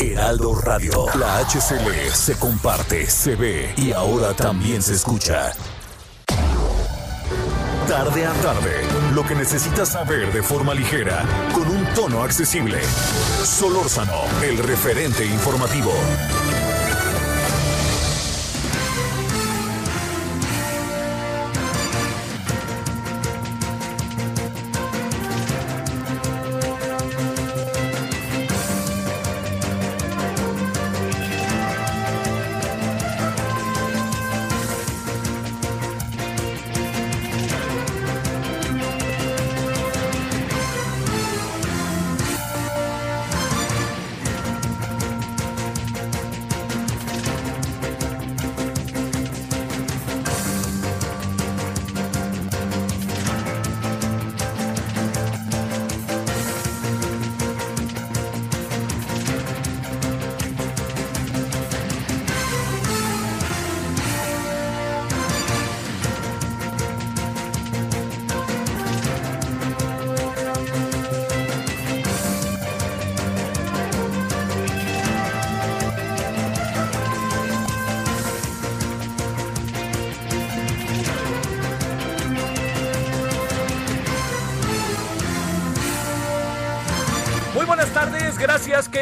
Heraldo Radio. La HCL se comparte, se ve y ahora también se escucha. Tarde a tarde, lo que necesitas saber de forma ligera, con un tono accesible. Solórzano, el referente informativo.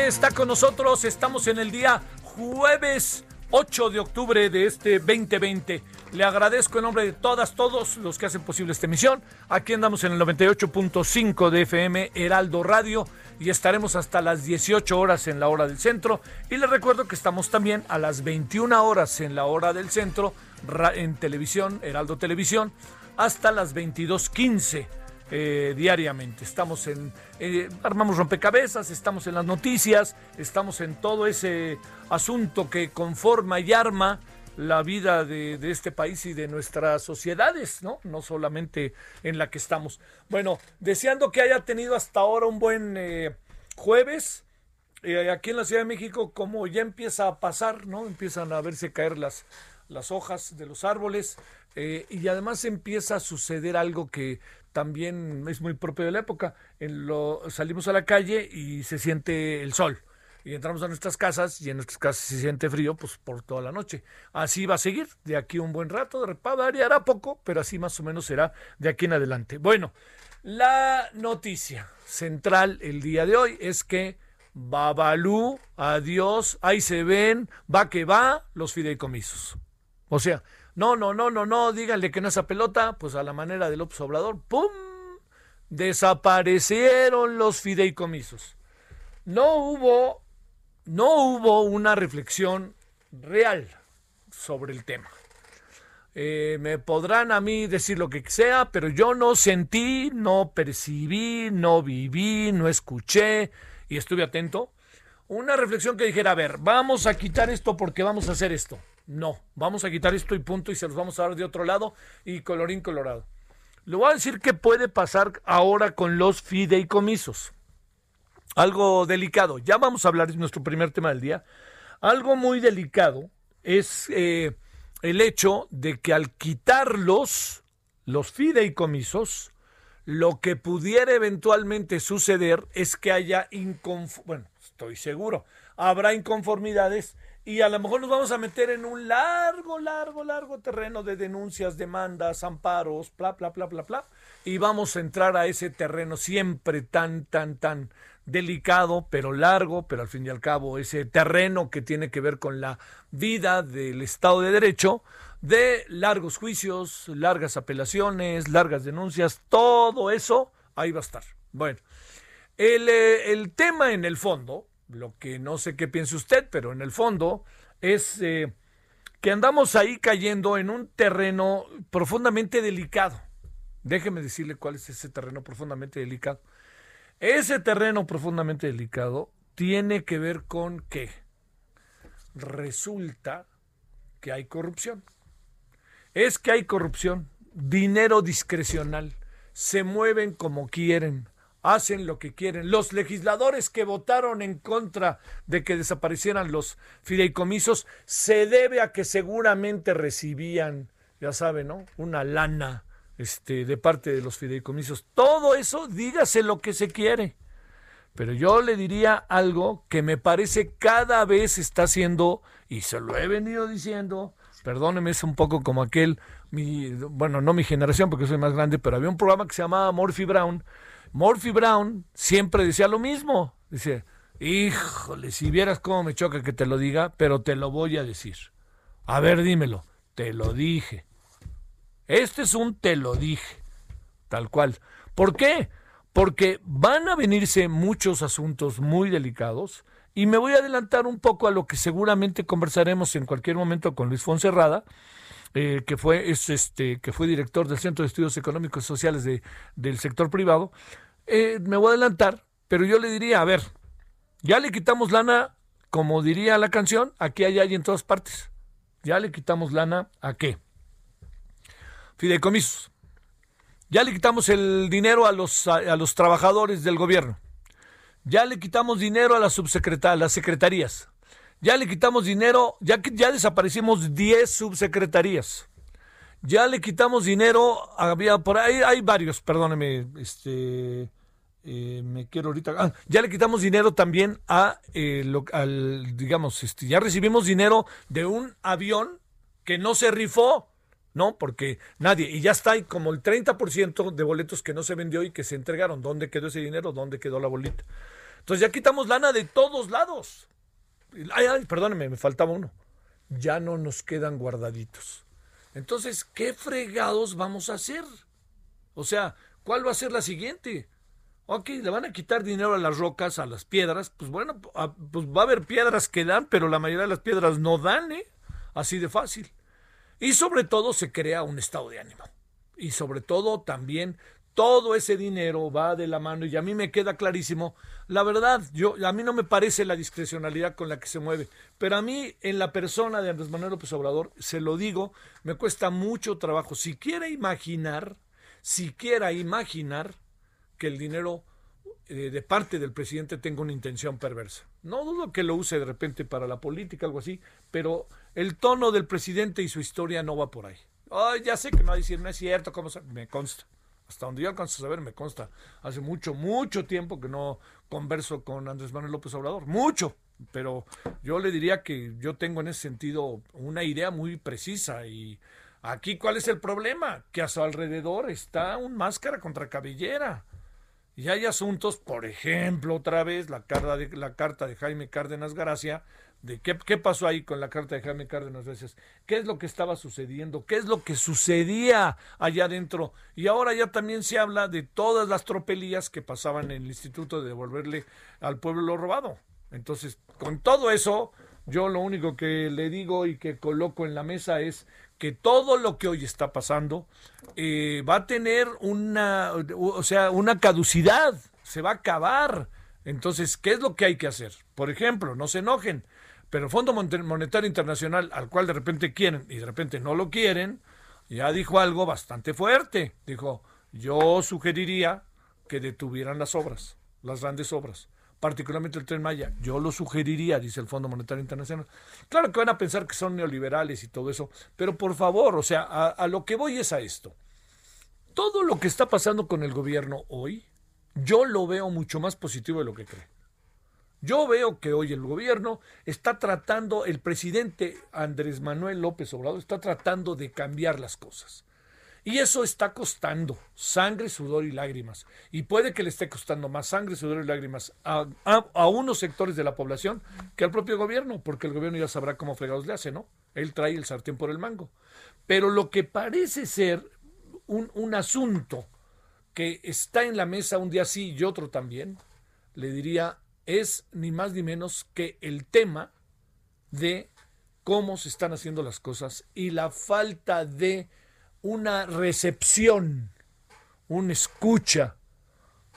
Está con nosotros. Estamos en el día jueves 8 de octubre de este 2020. Le agradezco en nombre de todas, todos los que hacen posible esta emisión. Aquí andamos en el 98.5 de FM Heraldo Radio y estaremos hasta las 18 horas en la hora del centro. Y les recuerdo que estamos también a las 21 horas en la hora del centro en televisión, Heraldo Televisión, hasta las 22.15 eh, diariamente. Estamos en, eh, armamos rompecabezas, estamos en las noticias, estamos en todo ese asunto que conforma y arma la vida de, este país y de nuestras sociedades, ¿no? No solamente en la que estamos. Bueno, deseando que haya tenido hasta ahora un buen eh, jueves. Aquí en la Ciudad de México, como ya empieza a pasar, ¿no? Empiezan a verse caer las, las hojas de los árboles y además empieza a suceder algo que también es muy propio de la época. En lo, salimos a la calle y se siente el sol. Y entramos a nuestras casas y en nuestras casas se siente frío pues por toda la noche. Así va a seguir de aquí un buen rato. De repente variará poco, pero así más o menos será de aquí en adelante. Bueno, la noticia central el día de hoy es que Babalú, adiós, ahí se ven, va que va, los fideicomisos. O sea, no, no, no, no, no, díganle que no esa pelota, pues a la manera del López Obrador, ¡pum! Desaparecieron los fideicomisos. No hubo, no hubo una reflexión real sobre el tema. Eh, me podrán a mí decir lo que sea, pero yo no sentí, no percibí, no viví, no escuché y estuve atento. Una reflexión que dijera, a ver, vamos a quitar esto porque vamos a hacer esto. No, vamos a quitar esto y punto y se los vamos a dar de otro lado y colorín colorado. Le voy a decir qué puede pasar ahora con los fideicomisos. Algo delicado. Ya vamos a hablar de nuestro primer tema del día. Algo muy delicado es eh, el hecho de que al quitarlos, los fideicomisos, lo que pudiera eventualmente suceder es que haya inconformidades, bueno, estoy seguro, habrá inconformidades y a lo mejor nos vamos a meter en un largo, largo, largo terreno de denuncias, demandas, amparos, bla, bla, bla, bla, bla, y vamos a entrar a ese terreno siempre tan, tan, tan delicado, pero largo, pero al fin y al cabo ese terreno que tiene que ver con la vida del Estado de Derecho, de largos juicios, largas apelaciones, largas denuncias, todo eso, ahí va a estar. Bueno, el, eh, el tema en el fondo, lo que no sé qué piense usted, pero en el fondo es eh, que andamos ahí cayendo en un terreno profundamente delicado. Déjeme decirle cuál es ese terreno profundamente delicado. Ese terreno profundamente delicado tiene que ver con que resulta que hay corrupción. Es que hay corrupción, dinero discrecional, se mueven como quieren, hacen lo que quieren. Los legisladores que votaron en contra de que desaparecieran los fideicomisos se debe a que seguramente recibían, ya saben, ¿no? Una lana este, de parte de los fideicomisos. Todo eso, dígase lo que se quiere. Pero yo le diría algo que me parece cada vez está haciendo, y se lo he venido diciendo, perdóneme, es un poco como aquel, mi, bueno, no mi generación porque soy más grande, pero había un programa que se llamaba Morphy Brown, Murphy Brown siempre decía lo mismo. Dice, híjole, si vieras cómo me choca que te lo diga, pero te lo voy a decir. A ver, dímelo. Te lo dije. Este es un te lo dije. Tal cual. ¿Por qué? Porque van a venirse muchos asuntos muy delicados y me voy a adelantar un poco a lo que seguramente conversaremos en cualquier momento con Luis Fonserrada eh, que fue es este que fue director del Centro de Estudios Económicos y Sociales de, del sector privado, eh, me voy a adelantar, pero yo le diría, a ver, ya le quitamos lana, como diría la canción, aquí hay en todas partes. Ya le quitamos lana a qué? Fideicomisos. Ya le quitamos el dinero a los, a, los trabajadores del gobierno. Ya le quitamos dinero a las subsecretarias, las secretarías. Ya le quitamos dinero, ya, ya desaparecimos 10 subsecretarías. Ya le quitamos dinero, había por ahí, hay varios, perdóneme, este, eh, me quiero ahorita. Ah, ya le quitamos dinero también a, eh, al, digamos, este, ya recibimos dinero de un avión que no se rifó, ¿no? Porque nadie, y ya está ahí como el 30% de boletos que no se vendió y que se entregaron. ¿Dónde quedó ese dinero? ¿Dónde quedó la bolita? Entonces ya quitamos lana de todos lados. Ay, ay, perdóneme, me faltaba uno. Ya no nos quedan guardaditos. Entonces, ¿qué fregados vamos a hacer? O sea, ¿cuál va a ser la siguiente? Ok, le van a quitar dinero a las rocas, a las piedras. Pues bueno, pues va a haber piedras que dan, pero la mayoría de las piedras no dan, ¿eh? Así de fácil. Y sobre todo se crea un estado de ánimo. Y sobre todo también todo ese dinero va de la mano y a mí me queda clarísimo, la verdad, yo a mí no me parece la discrecionalidad con la que se mueve, pero a mí en la persona de Andrés Manuel López Obrador, se lo digo, me cuesta mucho trabajo si quiera imaginar, si quiera imaginar que el dinero eh, de parte del presidente tenga una intención perversa. No dudo que lo use de repente para la política, algo así, pero el tono del presidente y su historia no va por ahí. Ya sé que no va a decir, no es cierto, ¿cómo me consta hasta donde yo alcanzo a saber, me consta, hace mucho, mucho tiempo que no converso con Andrés Manuel López Obrador, mucho, pero yo le diría que yo tengo en ese sentido una idea muy precisa y aquí cuál es el problema, que a su alrededor está un máscara contra cabellera. Y hay asuntos, por ejemplo, otra vez la carta de, la carta de Jaime Cárdenas Garacia, de qué, qué, pasó ahí con la carta de Jaime Cárdenas veces, qué es lo que estaba sucediendo, qué es lo que sucedía allá adentro. Y ahora ya también se habla de todas las tropelías que pasaban en el instituto de devolverle al pueblo lo robado. Entonces, con todo eso, yo lo único que le digo y que coloco en la mesa es que todo lo que hoy está pasando eh, va a tener una, o sea, una caducidad, se va a acabar. Entonces, ¿qué es lo que hay que hacer? Por ejemplo, no se enojen pero el Fondo Monetario Internacional, al cual de repente quieren y de repente no lo quieren, ya dijo algo bastante fuerte. Dijo, yo sugeriría que detuvieran las obras, las grandes obras, particularmente el tren Maya. Yo lo sugeriría, dice el Fondo Monetario Internacional. Claro que van a pensar que son neoliberales y todo eso, pero por favor, o sea, a, a lo que voy es a esto. Todo lo que está pasando con el gobierno hoy, yo lo veo mucho más positivo de lo que cree. Yo veo que hoy el gobierno está tratando, el presidente Andrés Manuel López Obrador está tratando de cambiar las cosas. Y eso está costando sangre, sudor y lágrimas. Y puede que le esté costando más sangre, sudor y lágrimas a, unos sectores de la población que al propio gobierno, porque el gobierno ya sabrá cómo fregados le hace, ¿no? Él trae el sartén por el mango. Pero lo que parece ser un, un asunto que está en la mesa un día sí y otro también, le diría es ni más ni menos que el tema de cómo se están haciendo las cosas y la falta de una recepción, una escucha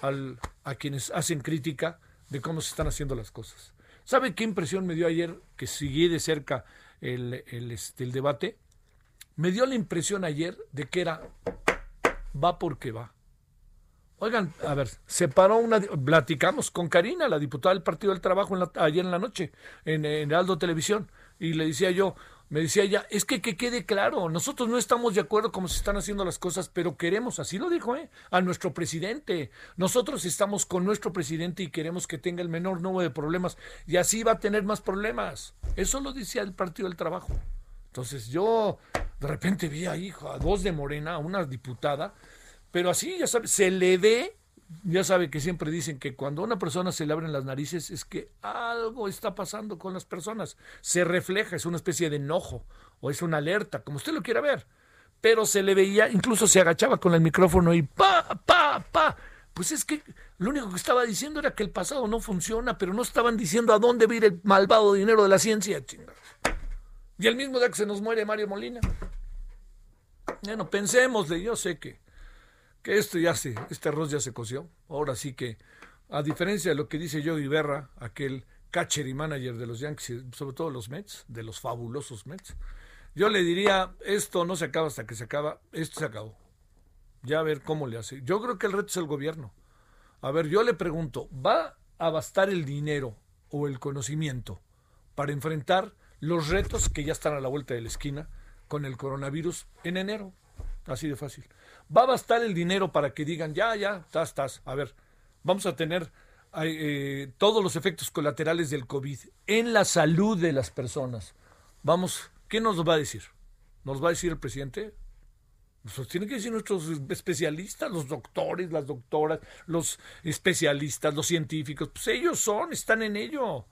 al a quienes hacen crítica de cómo se están haciendo las cosas. ¿Sabe qué impresión me dio ayer que seguí de cerca el, el, este, el debate? Me dio la impresión ayer de que era va porque va. Oigan, a ver, se paró una. Platicamos con Karina, la diputada del Partido del Trabajo, ayer en la noche, en, en Aldo Televisión, y le decía yo, me decía ella, es que que quede claro, nosotros no estamos de acuerdo cómo se están haciendo las cosas, pero queremos, así lo dijo, ¿eh? a nuestro presidente. Nosotros estamos con nuestro presidente y queremos que tenga el menor número de problemas y así va a tener más problemas. Eso lo decía el Partido del Trabajo. Entonces yo de repente vi ahí a dos de Morena, a una diputada, pero así, ya sabes, se le ve ya sabe que siempre dicen que cuando a una persona se le abren las narices es que algo está pasando con las personas. Se refleja, es una especie de enojo o es una alerta, como usted lo quiera ver. Pero se le veía, incluso se agachaba con el micrófono y pa, pa, pa. Pues es que lo único que estaba diciendo era que el pasado no funciona, pero no estaban diciendo a dónde va a ir el malvado dinero de la ciencia. Y el mismo día que se nos muere Mario Molina. Bueno, pensémosle, yo sé que que esto ya se, este arroz ya se coció. Ahora sí que, a diferencia de lo que dice Yogi Berra, aquel catcher y manager de los Yankees, sobre todo los Mets, de los fabulosos Mets, yo le diría, esto no se acaba hasta que se acaba, esto se acabó. Ya a ver cómo le hace. Yo creo que el reto es el gobierno. A ver, yo le pregunto, ¿va a bastar el dinero o el conocimiento para enfrentar los retos que ya están a la vuelta de la esquina con el coronavirus en enero? Así de fácil. ¿Va a bastar el dinero para que digan, ya, ya, estás, estás? A ver, vamos a tener eh, todos los efectos colaterales del COVID en la salud de las personas. Vamos, ¿qué nos va a decir? ¿Nos va a decir el presidente? Nos tienen que decir nuestros especialistas, los doctores, las doctoras, los especialistas, los científicos. Pues ellos son, están en ello.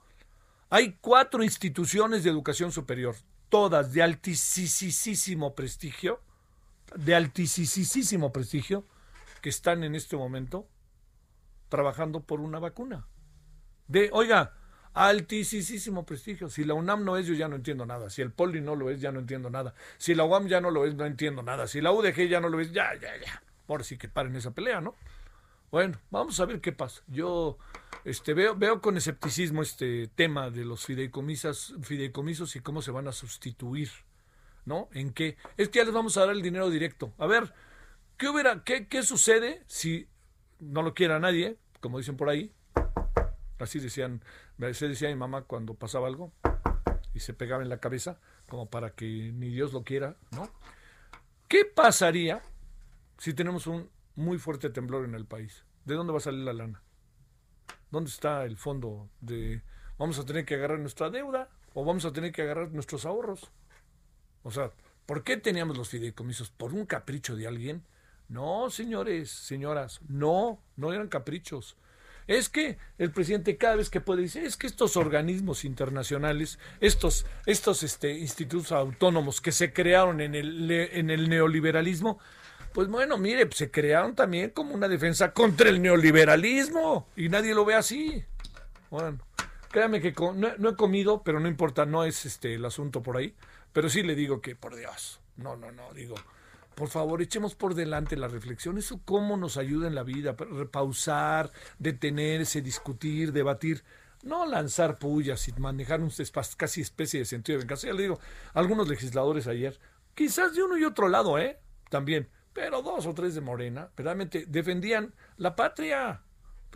Hay cuatro instituciones de educación superior, todas de altísimo prestigio, de altísimo prestigio que están en este momento trabajando por una vacuna. De, oiga, altísimo prestigio. Si la UNAM no es, yo ya no entiendo nada. Si el Poli no lo es, ya no entiendo nada. Si la UAM ya no lo es, no entiendo nada. Si la UDG ya no lo es, ya, ya, ya. Ahora sí que paren esa pelea, ¿no? Bueno, vamos a ver qué pasa. Yo este, veo, veo con escepticismo este tema de los fideicomisos, fideicomisos y cómo se van a sustituir ¿no? ¿En qué? Es que ya les vamos a dar el dinero directo. A ver, ¿qué hubiera, qué, qué sucede si no lo quiera nadie, como dicen por ahí? Así decían, se decía mi mamá cuando pasaba algo y se pegaba en la cabeza, como para que ni Dios lo quiera, ¿no? ¿Qué pasaría si tenemos un muy fuerte temblor en el país? ¿De dónde va a salir la lana? ¿Dónde está el fondo de vamos a tener que agarrar nuestra deuda o vamos a tener que agarrar nuestros ahorros? O sea, ¿por qué teníamos los fideicomisos? ¿Por un capricho de alguien? No, señores, señoras, no, no eran caprichos. Es que el presidente cada vez que puede dice, es que estos organismos internacionales, estos, estos este, institutos autónomos que se crearon en el, en el neoliberalismo, pues bueno, mire, se crearon también como una defensa contra el neoliberalismo y nadie lo ve así. Bueno, créame que no, no, he comido, pero no importa, no es este el asunto por ahí. Pero sí le digo que, por Dios, no, no, no, digo, por favor, echemos por delante la reflexión. Eso cómo nos ayuda en la vida, repausar, detenerse, discutir, debatir. No lanzar pullas y manejar un casi especie de sentido de venganza. Ya le digo, algunos legisladores ayer, quizás de uno y otro lado, ¿eh? También, pero dos o tres de Morena, verdaderamente defendían la patria.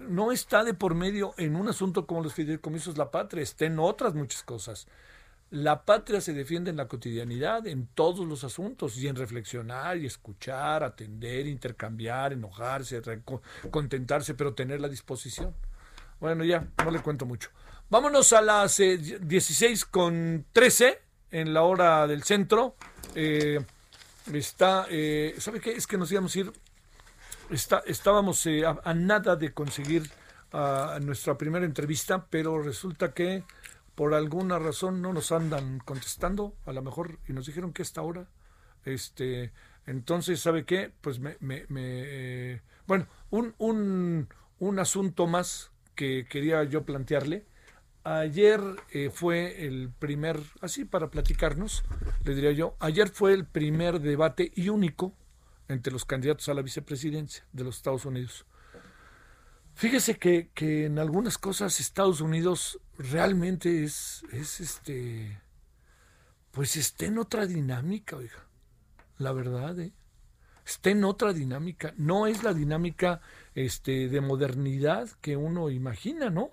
No está de por medio en un asunto como los fideicomisos la patria, está en otras muchas cosas. La patria se defiende en la cotidianidad, en todos los asuntos, y en reflexionar y escuchar, atender, intercambiar, enojarse, contentarse, pero tener la disposición. Bueno, ya, no le cuento mucho. Vámonos a las 16 eh, con 13 en la hora del centro. Eh, está, eh, ¿sabe qué? Es que nos íbamos a ir, está, estábamos a, nada de conseguir ah, nuestra primera entrevista, pero resulta que por alguna razón no nos andan contestando, a lo mejor, y nos dijeron que esta hora, este, entonces, ¿sabe qué? Pues me, me, eh, bueno, un, un, un, asunto más que quería yo plantearle. Ayer eh, fue el primer, así para platicarnos, le diría yo, ayer fue el primer debate y único entre los candidatos a la vicepresidencia de los Estados Unidos. Fíjese que, que, en algunas cosas Estados Unidos realmente es, es este, pues está en otra dinámica, oiga. La verdad, ¿eh? está en otra dinámica. No es la dinámica este, de modernidad que uno imagina, ¿no?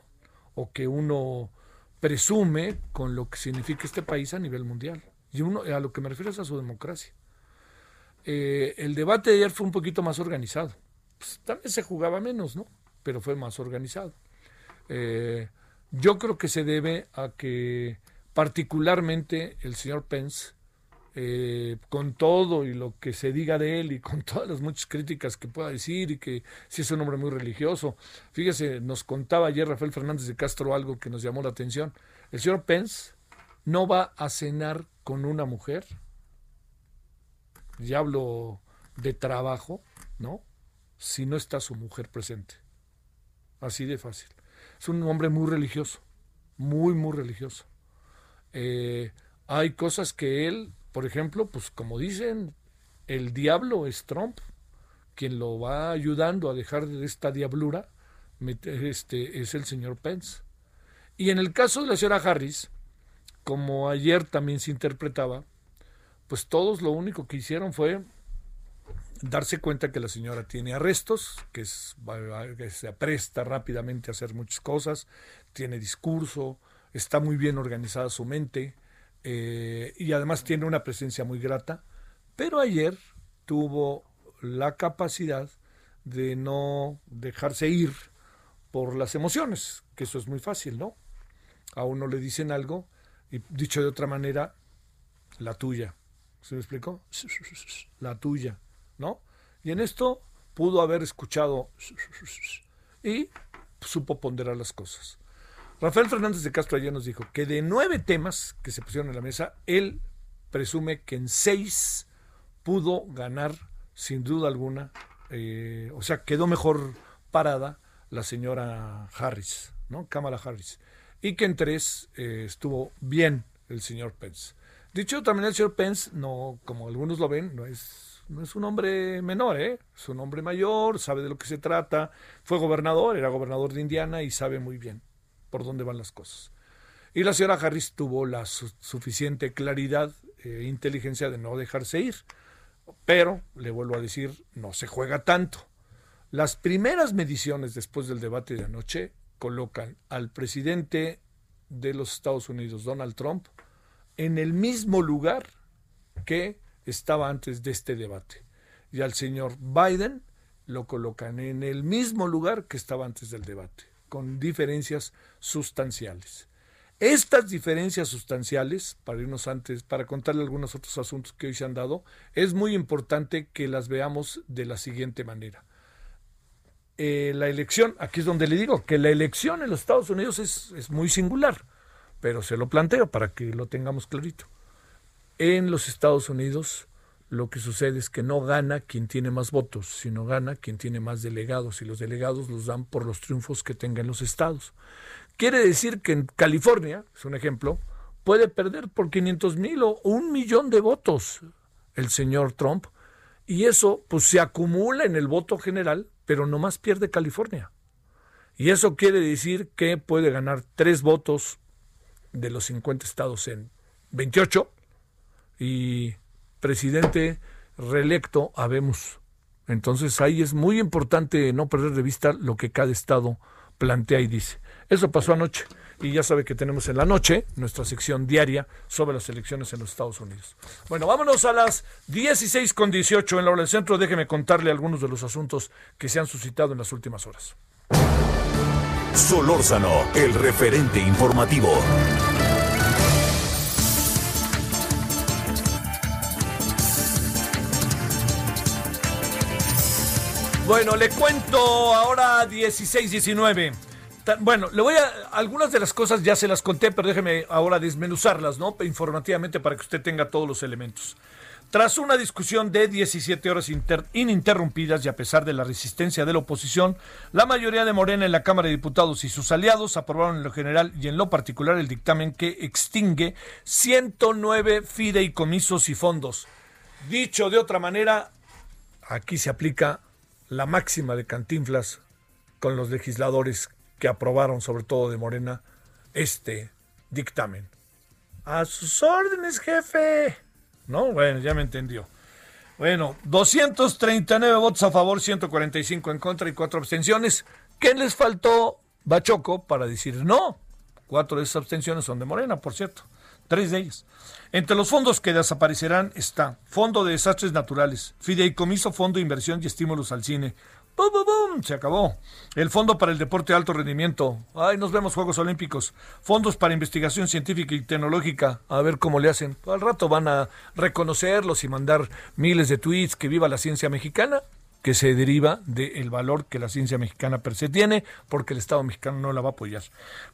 O que uno presume con lo que significa este país a nivel mundial. Y uno, a lo que me refiero es a su democracia. Eh, el debate de ayer fue un poquito más organizado. Pues, también se jugaba menos, ¿no? Pero fue más organizado. Eh, yo creo que se debe a que particularmente el señor Pence, eh, con todo y lo que se diga de él y con todas las muchas críticas que pueda decir y que si es un hombre muy religioso. Fíjese, nos contaba ayer Rafael Fernández de Castro algo que nos llamó la atención. El señor Pence no va a cenar con una mujer, ya hablo de trabajo, ¿no? Si no está su mujer presente. Así de fácil. Es un hombre muy religioso, muy, muy religioso. Eh, hay cosas que él, por ejemplo, pues como dicen, el diablo es Trump, quien lo va ayudando a dejar de esta diablura, este, es el señor Pence. Y en el caso de la señora Harris, como ayer también se interpretaba, pues todos lo único que hicieron fue darse cuenta que la señora tiene arrestos, que, que se apresta rápidamente a hacer muchas cosas, tiene discurso, está muy bien organizada su mente eh, y además tiene una presencia muy grata, pero ayer tuvo la capacidad de no dejarse ir por las emociones, que eso es muy fácil, ¿no? A uno le dicen algo y dicho de otra manera, la tuya. ¿Se me explicó? La tuya, ¿no? Y en esto pudo haber escuchado y supo ponderar las cosas. Rafael Fernández de Castro ayer nos dijo que de nueve temas que se pusieron en la mesa, él presume que en seis pudo ganar sin duda alguna, eh, o sea, quedó mejor parada la señora Harris, ¿no? Kamala Harris, y que en tres eh, estuvo bien el señor Pence. Dicho también el señor Pence, no, como algunos lo ven, no es, no es un hombre menor, ¿eh? es un hombre mayor, sabe de lo que se trata, fue gobernador, era gobernador de Indiana y sabe muy bien por dónde van las cosas. Y la señora Harris tuvo la suficiente claridad e inteligencia de no dejarse ir. Pero, le vuelvo a decir, no se juega tanto. Las primeras mediciones después del debate de anoche colocan al presidente de los Estados Unidos, Donald Trump, en el mismo lugar que estaba antes de este debate. Y al señor Biden lo colocan en el mismo lugar que estaba antes del debate con diferencias sustanciales. Estas diferencias sustanciales, para irnos antes, para contarle algunos otros asuntos que hoy se han dado, es muy importante que las veamos de la siguiente manera. Eh, la elección, aquí es donde le digo, que la elección en los Estados Unidos es, es muy singular, pero se lo planteo para que lo tengamos clarito. En los Estados Unidos lo que sucede es que no gana quien tiene más votos, sino gana quien tiene más delegados y los delegados los dan por los triunfos que tengan los estados. Quiere decir que en California, es un ejemplo, puede perder por 500 mil o un millón de votos el señor Trump y eso pues se acumula en el voto general, pero no más pierde California. Y eso quiere decir que puede ganar tres votos de los 50 estados en 28 y presidente reelecto habemos. Entonces ahí es muy importante no perder de vista lo que cada estado plantea y dice. Eso pasó anoche y ya sabe que tenemos en la noche nuestra sección diaria sobre las elecciones en los Estados Unidos. Bueno, vámonos a las 16 con 18 en la hora del centro. Déjeme contarle algunos de los asuntos que se han suscitado en las últimas horas. Solórzano, el referente informativo. Bueno, le cuento ahora 16, 19. Bueno, le voy a. Algunas de las cosas ya se las conté, pero déjeme ahora desmenuzarlas, ¿no? Informativamente para que usted tenga todos los elementos. Tras una discusión de 17 horas ininterrumpidas y a pesar de la resistencia de la oposición, la mayoría de Morena en la Cámara de Diputados y sus aliados aprobaron en lo general y en lo particular el dictamen que extingue 109 fideicomisos y fondos. Dicho de otra manera, aquí se aplica la máxima de Cantinflas, con los legisladores que aprobaron, sobre todo de Morena, este dictamen. A sus órdenes, jefe. No, bueno, ya me entendió. Bueno, 239 votos a favor, 145 en contra y cuatro abstenciones. ¿Qué les faltó Bachoco para decir no? Cuatro de esas abstenciones son de Morena, por cierto. Tres de ellas. Entre los fondos que desaparecerán está Fondo de Desastres Naturales, Fideicomiso Fondo de Inversión y Estímulos al Cine, ¡Bum, bum, bum! Se acabó. El Fondo para el Deporte de Alto Rendimiento. Ay, nos vemos Juegos Olímpicos. Fondos para investigación científica y tecnológica. A ver cómo le hacen. Al rato van a reconocerlos y mandar miles de tweets que viva la ciencia mexicana que se deriva del valor que la ciencia mexicana per se tiene, porque el Estado mexicano no la va a apoyar.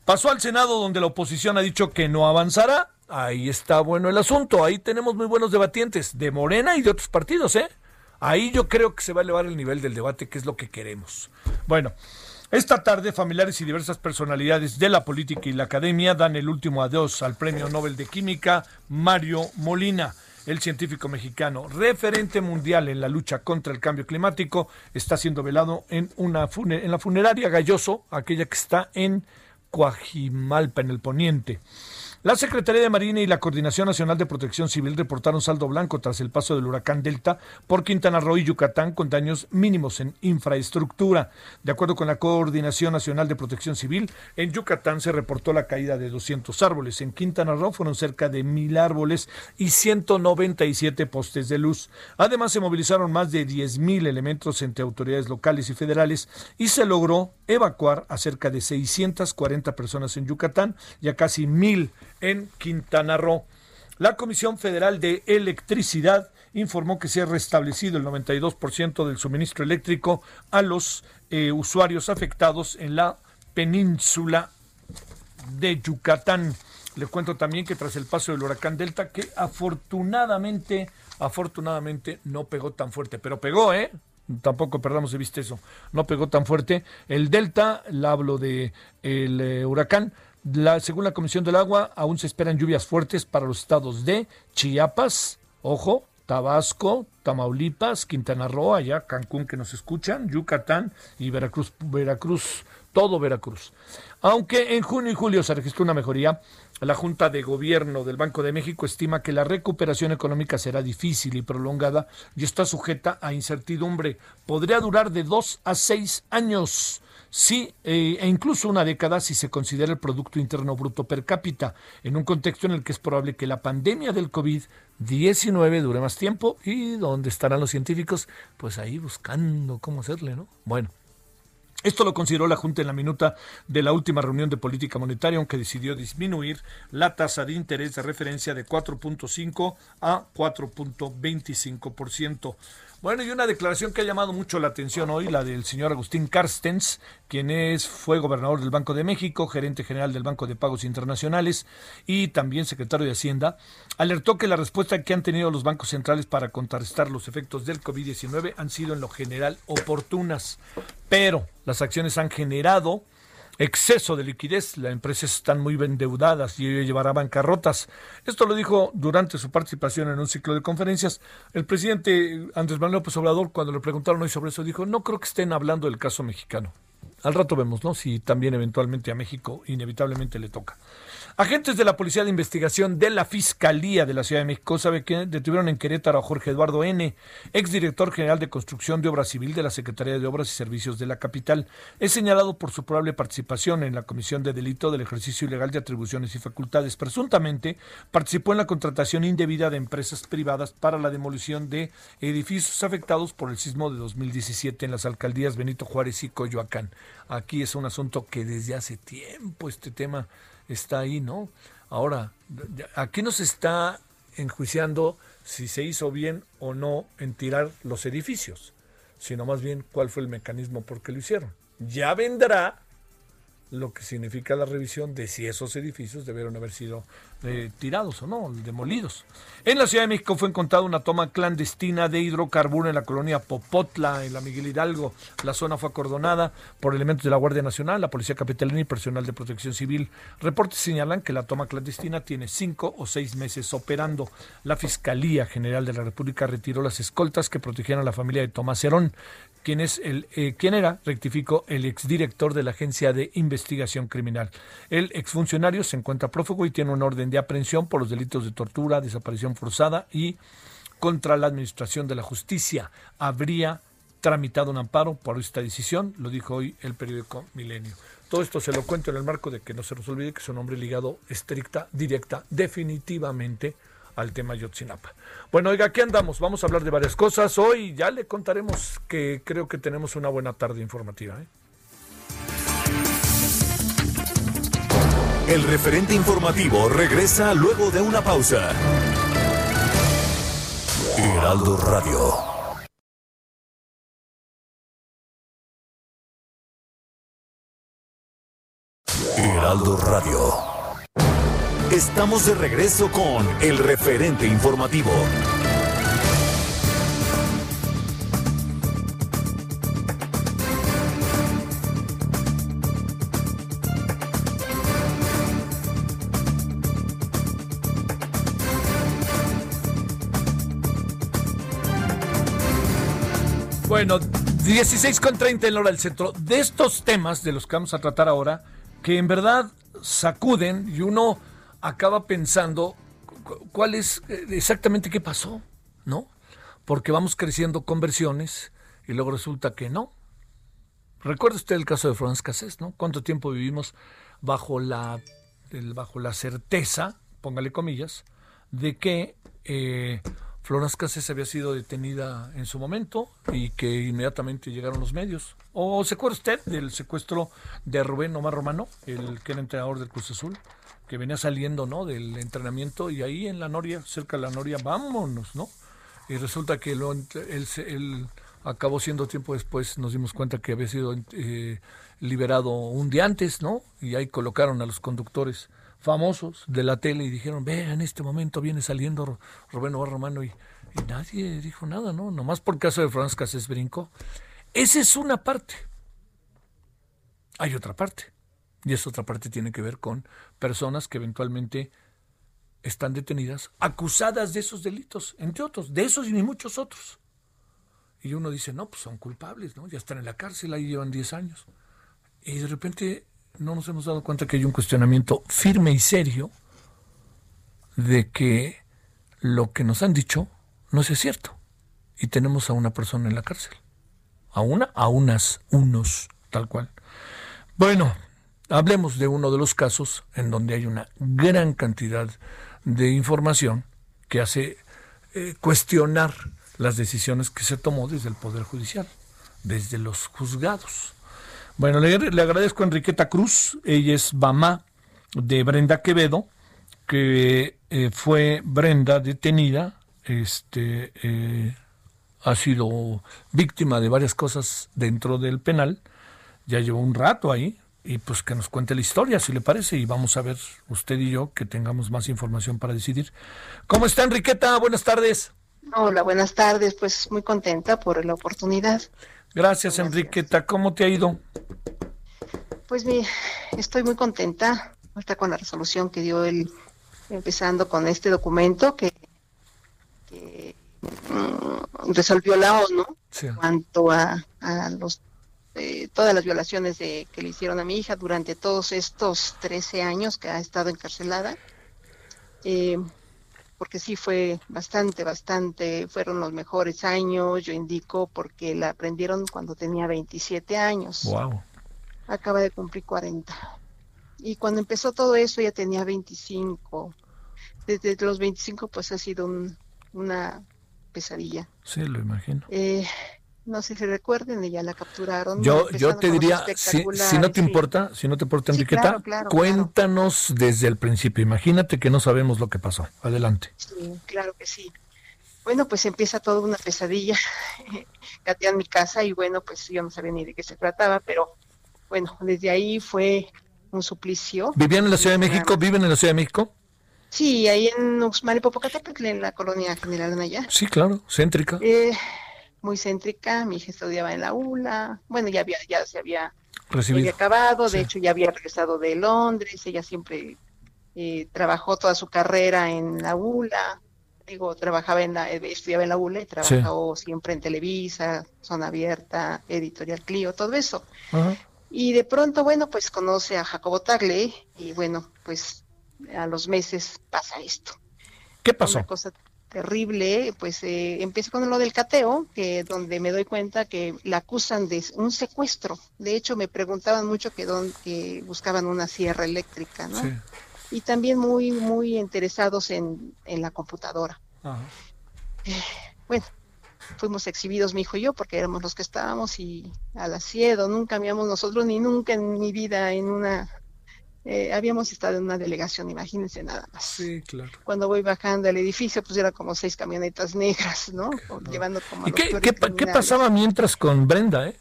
Pasó al Senado, donde la oposición ha dicho que no avanzará. Ahí está bueno el asunto. Ahí tenemos muy buenos debatientes de Morena y de otros partidos, ¿eh? Ahí yo creo que se va a elevar el nivel del debate, que es lo que queremos. Bueno, esta tarde familiares y diversas personalidades de la política y la academia dan el último adiós al Premio Nobel de Química Mario Molina. El científico mexicano, referente mundial en la lucha contra el cambio climático, está siendo velado en, una en la funeraria Galloso, aquella que está en Coajimalpa, en el poniente. La Secretaría de Marina y la Coordinación Nacional de Protección Civil reportaron saldo blanco tras el paso del huracán Delta por Quintana Roo y Yucatán con daños mínimos en infraestructura. De acuerdo con la Coordinación Nacional de Protección Civil, en Yucatán se reportó la caída de 200 árboles. En Quintana Roo fueron cerca de mil árboles y 197 postes de luz. Además, se movilizaron más de 10.000 elementos entre autoridades locales y federales y se logró evacuar a cerca de 640 personas en Yucatán y a casi mil en Quintana Roo. La Comisión Federal de Electricidad informó que se ha restablecido el 92% del suministro eléctrico a los eh, usuarios afectados en la península de Yucatán. Le cuento también que tras el paso del huracán Delta, que afortunadamente, afortunadamente no pegó tan fuerte, pero pegó, ¿eh? Tampoco perdamos de vista eso. No pegó tan fuerte. El Delta, la hablo de el eh, huracán, según la Comisión del Agua, aún se esperan lluvias fuertes para los estados de Chiapas, ojo, Tabasco, Tamaulipas, Quintana Roo, allá Cancún que nos escuchan, Yucatán y Veracruz, Veracruz, todo Veracruz. Aunque en junio y julio se registró una mejoría, la Junta de Gobierno del Banco de México estima que la recuperación económica será difícil y prolongada y está sujeta a incertidumbre. Podría durar de dos a seis años. Sí, eh, e incluso una década si se considera el Producto Interno Bruto per cápita, en un contexto en el que es probable que la pandemia del COVID-19 dure más tiempo y donde estarán los científicos, pues ahí buscando cómo hacerle, ¿no? Bueno. Esto lo consideró la Junta en la minuta de la última reunión de política monetaria, aunque decidió disminuir la tasa de interés de referencia de 4.5 a 4.25%. Bueno, y una declaración que ha llamado mucho la atención hoy, la del señor Agustín Carstens, quien es, fue gobernador del Banco de México, gerente general del Banco de Pagos Internacionales y también secretario de Hacienda, alertó que la respuesta que han tenido los bancos centrales para contrarrestar los efectos del COVID-19 han sido en lo general oportunas, pero las acciones han generado exceso de liquidez. Las empresas están muy endeudadas y llevará bancarrotas. Esto lo dijo durante su participación en un ciclo de conferencias. El presidente Andrés Manuel López Obrador, cuando le preguntaron hoy sobre eso, dijo, no creo que estén hablando del caso mexicano. Al rato vemos, ¿no? Si también eventualmente a México inevitablemente le toca. Agentes de la Policía de Investigación de la Fiscalía de la Ciudad de México sabe que detuvieron en Querétaro a Jorge Eduardo N., exdirector general de Construcción de Obra Civil de la Secretaría de Obras y Servicios de la capital. Es señalado por su probable participación en la comisión de delito del ejercicio ilegal de atribuciones y facultades. Presuntamente participó en la contratación indebida de empresas privadas para la demolición de edificios afectados por el sismo de 2017 en las alcaldías Benito Juárez y Coyoacán. Aquí es un asunto que desde hace tiempo este tema está ahí, ¿no? Ahora, aquí no se está enjuiciando si se hizo bien o no en tirar los edificios, sino más bien cuál fue el mecanismo por qué lo hicieron. Ya vendrá lo que significa la revisión de si esos edificios debieron haber sido eh, tirados o no, demolidos. En la Ciudad de México fue encontrada una toma clandestina de hidrocarburo en la colonia Popotla, en la Miguel Hidalgo. La zona fue acordonada por elementos de la Guardia Nacional, la Policía Capitalina y personal de protección civil. Reportes señalan que la toma clandestina tiene cinco o seis meses operando. La Fiscalía General de la República retiró las escoltas que protegían a la familia de Tomás Herón quien, es el, eh, era, rectificó, el exdirector de la Agencia de Investigación Criminal. El exfuncionario se encuentra prófugo y tiene una orden de aprehensión por los delitos de tortura, desaparición forzada y contra la Administración de la Justicia. Habría tramitado un amparo por esta decisión, lo dijo hoy el periódico Milenio. Todo esto se lo cuento en el marco de que no se nos olvide que es un hombre ligado estricta, directa, definitivamente al tema Yotzinapa. Bueno, oiga, aquí andamos. Vamos a hablar de varias cosas. Hoy ya le contaremos que creo que tenemos una buena tarde informativa. ¿eh? El referente informativo regresa luego de una pausa. Heraldo Radio. Heraldo Radio. Estamos de regreso con el referente informativo. Bueno, 16 con 30 en la hora del centro. De estos temas de los que vamos a tratar ahora, que en verdad sacuden y uno acaba pensando cuál es eh, exactamente qué pasó, ¿no? Porque vamos creciendo con versiones y luego resulta que no. Recuerda usted el caso de Florence Cassés, ¿no? ¿Cuánto tiempo vivimos bajo la, bajo la certeza, póngale comillas, de que eh, Florence Cassés había sido detenida en su momento y que inmediatamente llegaron los medios? ¿O se acuerda usted del secuestro de Rubén Omar Romano, el que era entrenador del Cruz Azul? Que venía saliendo, ¿no? Del entrenamiento y ahí en la Noria, cerca de la Noria, vámonos, ¿no? Y resulta que lo, él, acabó siendo tiempo después, nos dimos cuenta que había sido eh, liberado un día antes, ¿no? Y ahí colocaron a los conductores famosos de la tele y dijeron, ve, en este momento viene saliendo Rubén Romano y, nadie dijo nada, ¿no? Nomás por caso de Franz Cases Brinco. Esa es una parte. Hay otra parte. Y esa otra parte tiene que ver con personas que eventualmente están detenidas, acusadas de esos delitos, entre otros, de esos y de muchos otros. Y uno dice, no, pues son culpables, ¿no? Ya están en la cárcel, ahí llevan 10 años. Y de repente no nos hemos dado cuenta que hay un cuestionamiento firme y serio de que lo que nos han dicho no es cierto. Y tenemos a una persona en la cárcel. A una, a unas, unos, tal cual. Bueno, Hablemos de uno de los casos en donde hay una gran cantidad de información que hace eh, cuestionar las decisiones que se tomó desde el Poder Judicial, desde los juzgados. Bueno, le, agradezco a Enriqueta Cruz, ella es mamá de Brenda Quevedo, que eh, fue Brenda detenida, este, eh, ha sido víctima de varias cosas dentro del penal, ya llevó un rato ahí, y pues que nos cuente la historia, si le parece, y vamos a ver usted y yo que tengamos más información para decidir. ¿Cómo está Enriqueta? Buenas tardes. Hola, buenas tardes, pues muy contenta por la oportunidad. Gracias, Enriqueta. ¿Cómo te ha ido? Pues mi, estoy muy contenta ahorita con la resolución que dio él, empezando con este documento que, mm, resolvió la ONU en cuanto a, a los todas las violaciones de, que le hicieron a mi hija durante todos estos 13 años que ha estado encarcelada. Eh, porque sí fue bastante, bastante, fueron los mejores años, yo indico, porque la aprendieron cuando tenía 27 años. Wow. Acaba de cumplir 40. Y cuando empezó todo eso ya tenía 25. Desde los 25 pues ha sido una pesadilla. Sí, lo imagino. Eh, no sé si recuerden, ya la capturaron. Yo, yo te diría, si, no te importa, si no te importa, Enriqueta, cuéntanos desde el principio. Imagínate que no sabemos lo que pasó. Adelante. Sí, claro que sí. Bueno, pues empieza toda una pesadilla. en mi casa y bueno, pues yo no sabía ni de qué se trataba, pero bueno, desde ahí fue un suplicio. ¿Vivían en la Ciudad de México? ¿Viven en la Ciudad de México? Sí, ahí en Uxmal y Popocatépetl, en la colonia General Anaya. Sí, claro, céntrica. Eh, muy céntrica, mi hija estudiaba en la ULA, bueno, ya había, ya se había, había acabado, de hecho ya había regresado de Londres, ella siempre eh, trabajó toda su carrera en la ULA, digo, trabajaba en la, estudiaba en la ULA y trabajó siempre en Televisa, Zona Abierta, Editorial Clio, todo eso. Y de pronto, bueno, pues conoce a Jacobo Tagle y bueno, pues a los meses pasa esto. ¿Qué pasó? Una cosa terrible, pues eh, empieza con lo del cateo, que donde me doy cuenta que la acusan de un secuestro. De hecho, me preguntaban mucho que, don, que buscaban una sierra eléctrica, ¿no? Y también muy, muy interesados en, en la computadora. Eh, bueno, fuimos exhibidos mi hijo y yo porque éramos los que estábamos y al asiedo nunca habíamos nosotros ni nunca en mi vida en una eh, habíamos estado en una delegación, imagínense nada más. Sí, claro. Cuando voy bajando al edificio, pues era como seis camionetas negras, ¿no? Llevando como... ¿Y qué, qué, pasaba mientras con Brenda, eh?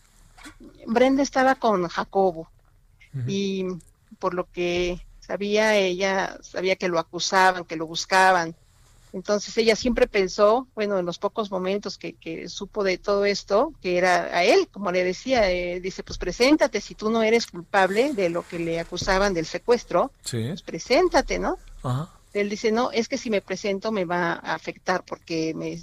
Brenda estaba con Jacobo y por lo que sabía ella, sabía que lo acusaban, que lo buscaban, entonces ella siempre pensó, bueno, en los pocos momentos que, que supo de todo esto, que era a él, como le decía, eh, dice, pues preséntate, si tú no eres culpable de lo que le acusaban del secuestro, pues preséntate, ¿no? Él dice, no, es que si me presento me va a afectar porque me,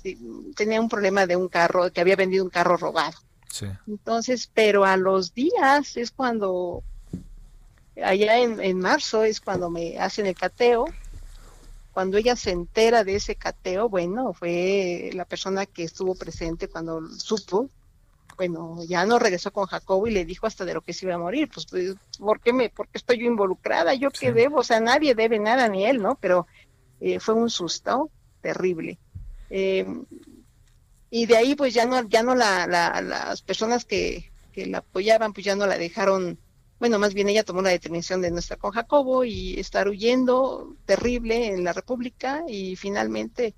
tenía un problema de un carro, que había vendido un carro robado. Sí. Entonces, pero a los días es cuando, allá en, en marzo es cuando me hacen el cateo cuando ella se entera de ese cateo, bueno, fue la persona que estuvo presente cuando supo, bueno, ya no regresó con Jacobo y le dijo hasta de lo que se iba a morir, pues, pues ¿por qué me, por estoy yo involucrada? ¿Yo qué debo? O sea, nadie debe nada, ni él, ¿no? Pero eh, fue un susto terrible. Eh, y de ahí, pues ya no, ya no la, las personas que, que la apoyaban, pues ya no la dejaron bueno, más bien ella tomó la determinación de no estar con Jacobo y estar huyendo terrible en la República y finalmente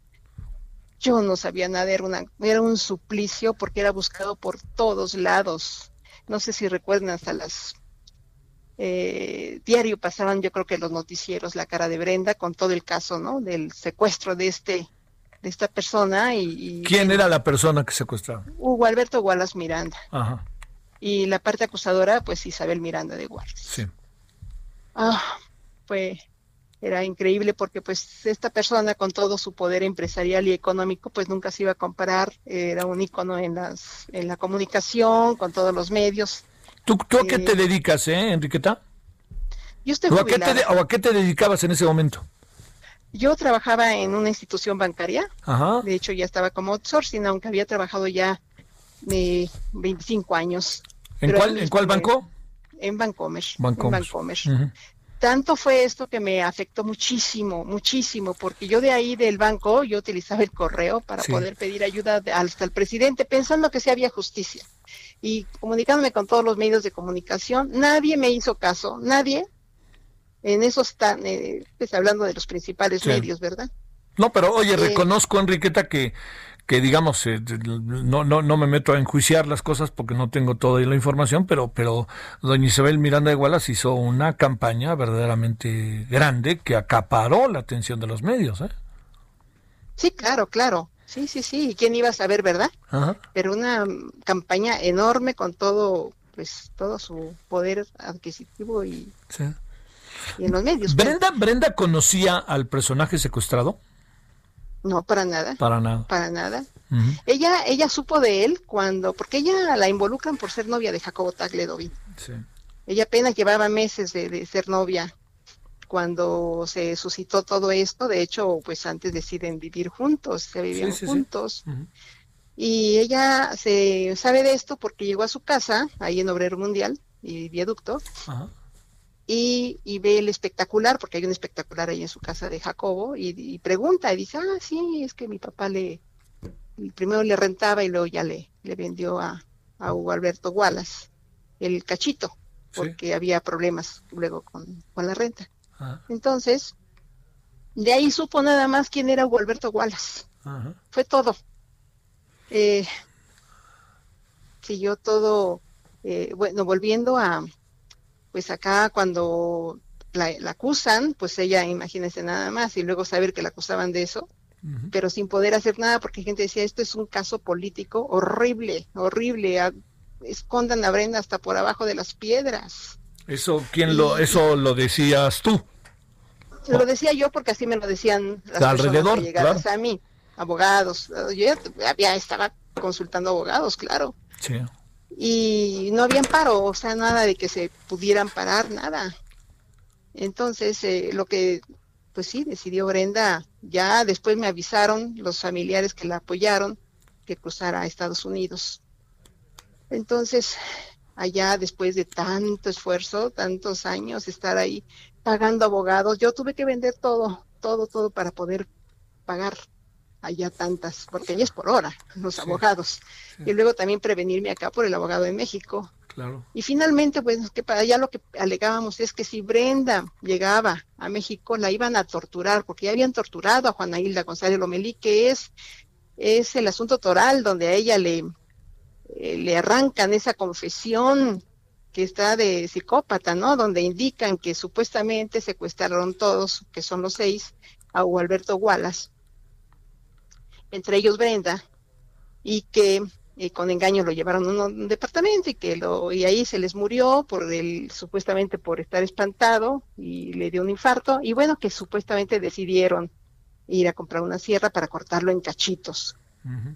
yo no sabía nada, era, una, era un suplicio porque era buscado por todos lados. No sé si recuerdan hasta las eh, diario pasaban yo creo que los noticieros la cara de Brenda con todo el caso, ¿no? Del secuestro de este de esta persona y, ¿Quién era la persona que secuestraba? Hugo Alberto Wallace Miranda. Ajá y la parte acusadora, pues Isabel Miranda de Guardia. Sí. Ah, pues era increíble porque pues esta persona con todo su poder empresarial y económico pues nunca se iba a comparar, era un ícono en las en la comunicación, con todos los medios. ¿Tú, tú a qué te eh, dedicas, eh, Enriqueta? Yo estoy ¿O a, qué te, ¿O a qué te dedicabas en ese momento? Yo trabajaba en una institución bancaria, Ajá. de hecho ya estaba como outsourcing, aunque había trabajado ya de 25 años ¿En cuál, ¿en cuál banco? En Bancomer. En Tanto fue esto que me afectó muchísimo, muchísimo, porque yo de ahí del banco, yo utilizaba el correo para poder pedir ayuda hasta el presidente, pensando que sí había justicia. Y comunicándome con todos los medios de comunicación, nadie me hizo caso, nadie. En eso están, eh, pues hablando de los principales medios, ¿verdad? No, pero oye, eh, reconozco, Enriqueta, que que digamos, eh, no, no, no me meto a enjuiciar las cosas porque no tengo toda la información, pero, pero doña Isabel Miranda de Gualas hizo una campaña verdaderamente grande que acaparó la atención de los medios. ¿eh? Sí, claro, claro. Sí, sí, sí. ¿Y quién iba a saber, verdad? Pero una campaña enorme con todo, pues, todo su poder adquisitivo y, y en los medios. Pues. ¿Brenda, ¿Brenda conocía al personaje secuestrado? No, para nada. Para nada. Para nada. Ella ella supo de él cuando, porque ella la involucran por ser novia de Jacobo Tagledovin. Sí. Ella apenas llevaba meses de, ser novia cuando se suscitó todo esto. De hecho, pues antes deciden vivir juntos, se vivían juntos. Y ella se sabe de esto porque llegó a su casa, ahí en Obrero Mundial y Viaducto. Ajá y, ve el espectacular, porque hay un espectacular ahí en su casa de Jacobo, y, pregunta, y dice, ah, sí, es que mi papá le, primero le rentaba y luego ya le, le vendió a, a Hugo Alberto Wallace el cachito, porque había problemas luego con, la renta. Entonces, de ahí supo nada más quién era Hugo Alberto Wallace. Fue todo. Eh, siguió todo, eh, bueno, volviendo a, pues acá cuando la, acusan, pues ella, imagínense nada más, y luego saber que la acusaban de eso, pero sin poder hacer nada porque gente decía, esto es un caso político horrible, horrible, escondan a Brenda hasta por abajo de las piedras. Eso, ¿quién lo, eso lo decías tú? Lo decía yo porque así me lo decían las alrededor, llegadas a mí, abogados. Yo ya, estaba consultando abogados, claro. Sí. Y no había amparo, o sea, nada de que se pudieran parar, nada. Entonces, eh, lo que, pues sí, decidió Brenda, ya después me avisaron los familiares que la apoyaron que cruzara a Estados Unidos. Entonces, allá después de tanto esfuerzo, tantos años, estar ahí pagando abogados, yo tuve que vender todo, todo, todo para poder pagar allá tantas, porque allá es por hora, los abogados. Y luego también prevenirme acá por el abogado de México. Y finalmente, pues, que para allá lo que alegábamos es que si Brenda llegaba a México, la iban a torturar, porque ya habían torturado a Juana Hilda González Lomelí, que es, es el asunto toral donde a ella le, eh, le arrancan esa confesión que está de psicópata, ¿no? Donde indican que supuestamente secuestraron todos, que son los seis, a Alberto Wallace, entre ellos Brenda, y que y con engaño lo llevaron a un departamento y que lo y ahí se les murió por el supuestamente por estar espantado y le dio un infarto y bueno que supuestamente decidieron ir a comprar una sierra para cortarlo en cachitos.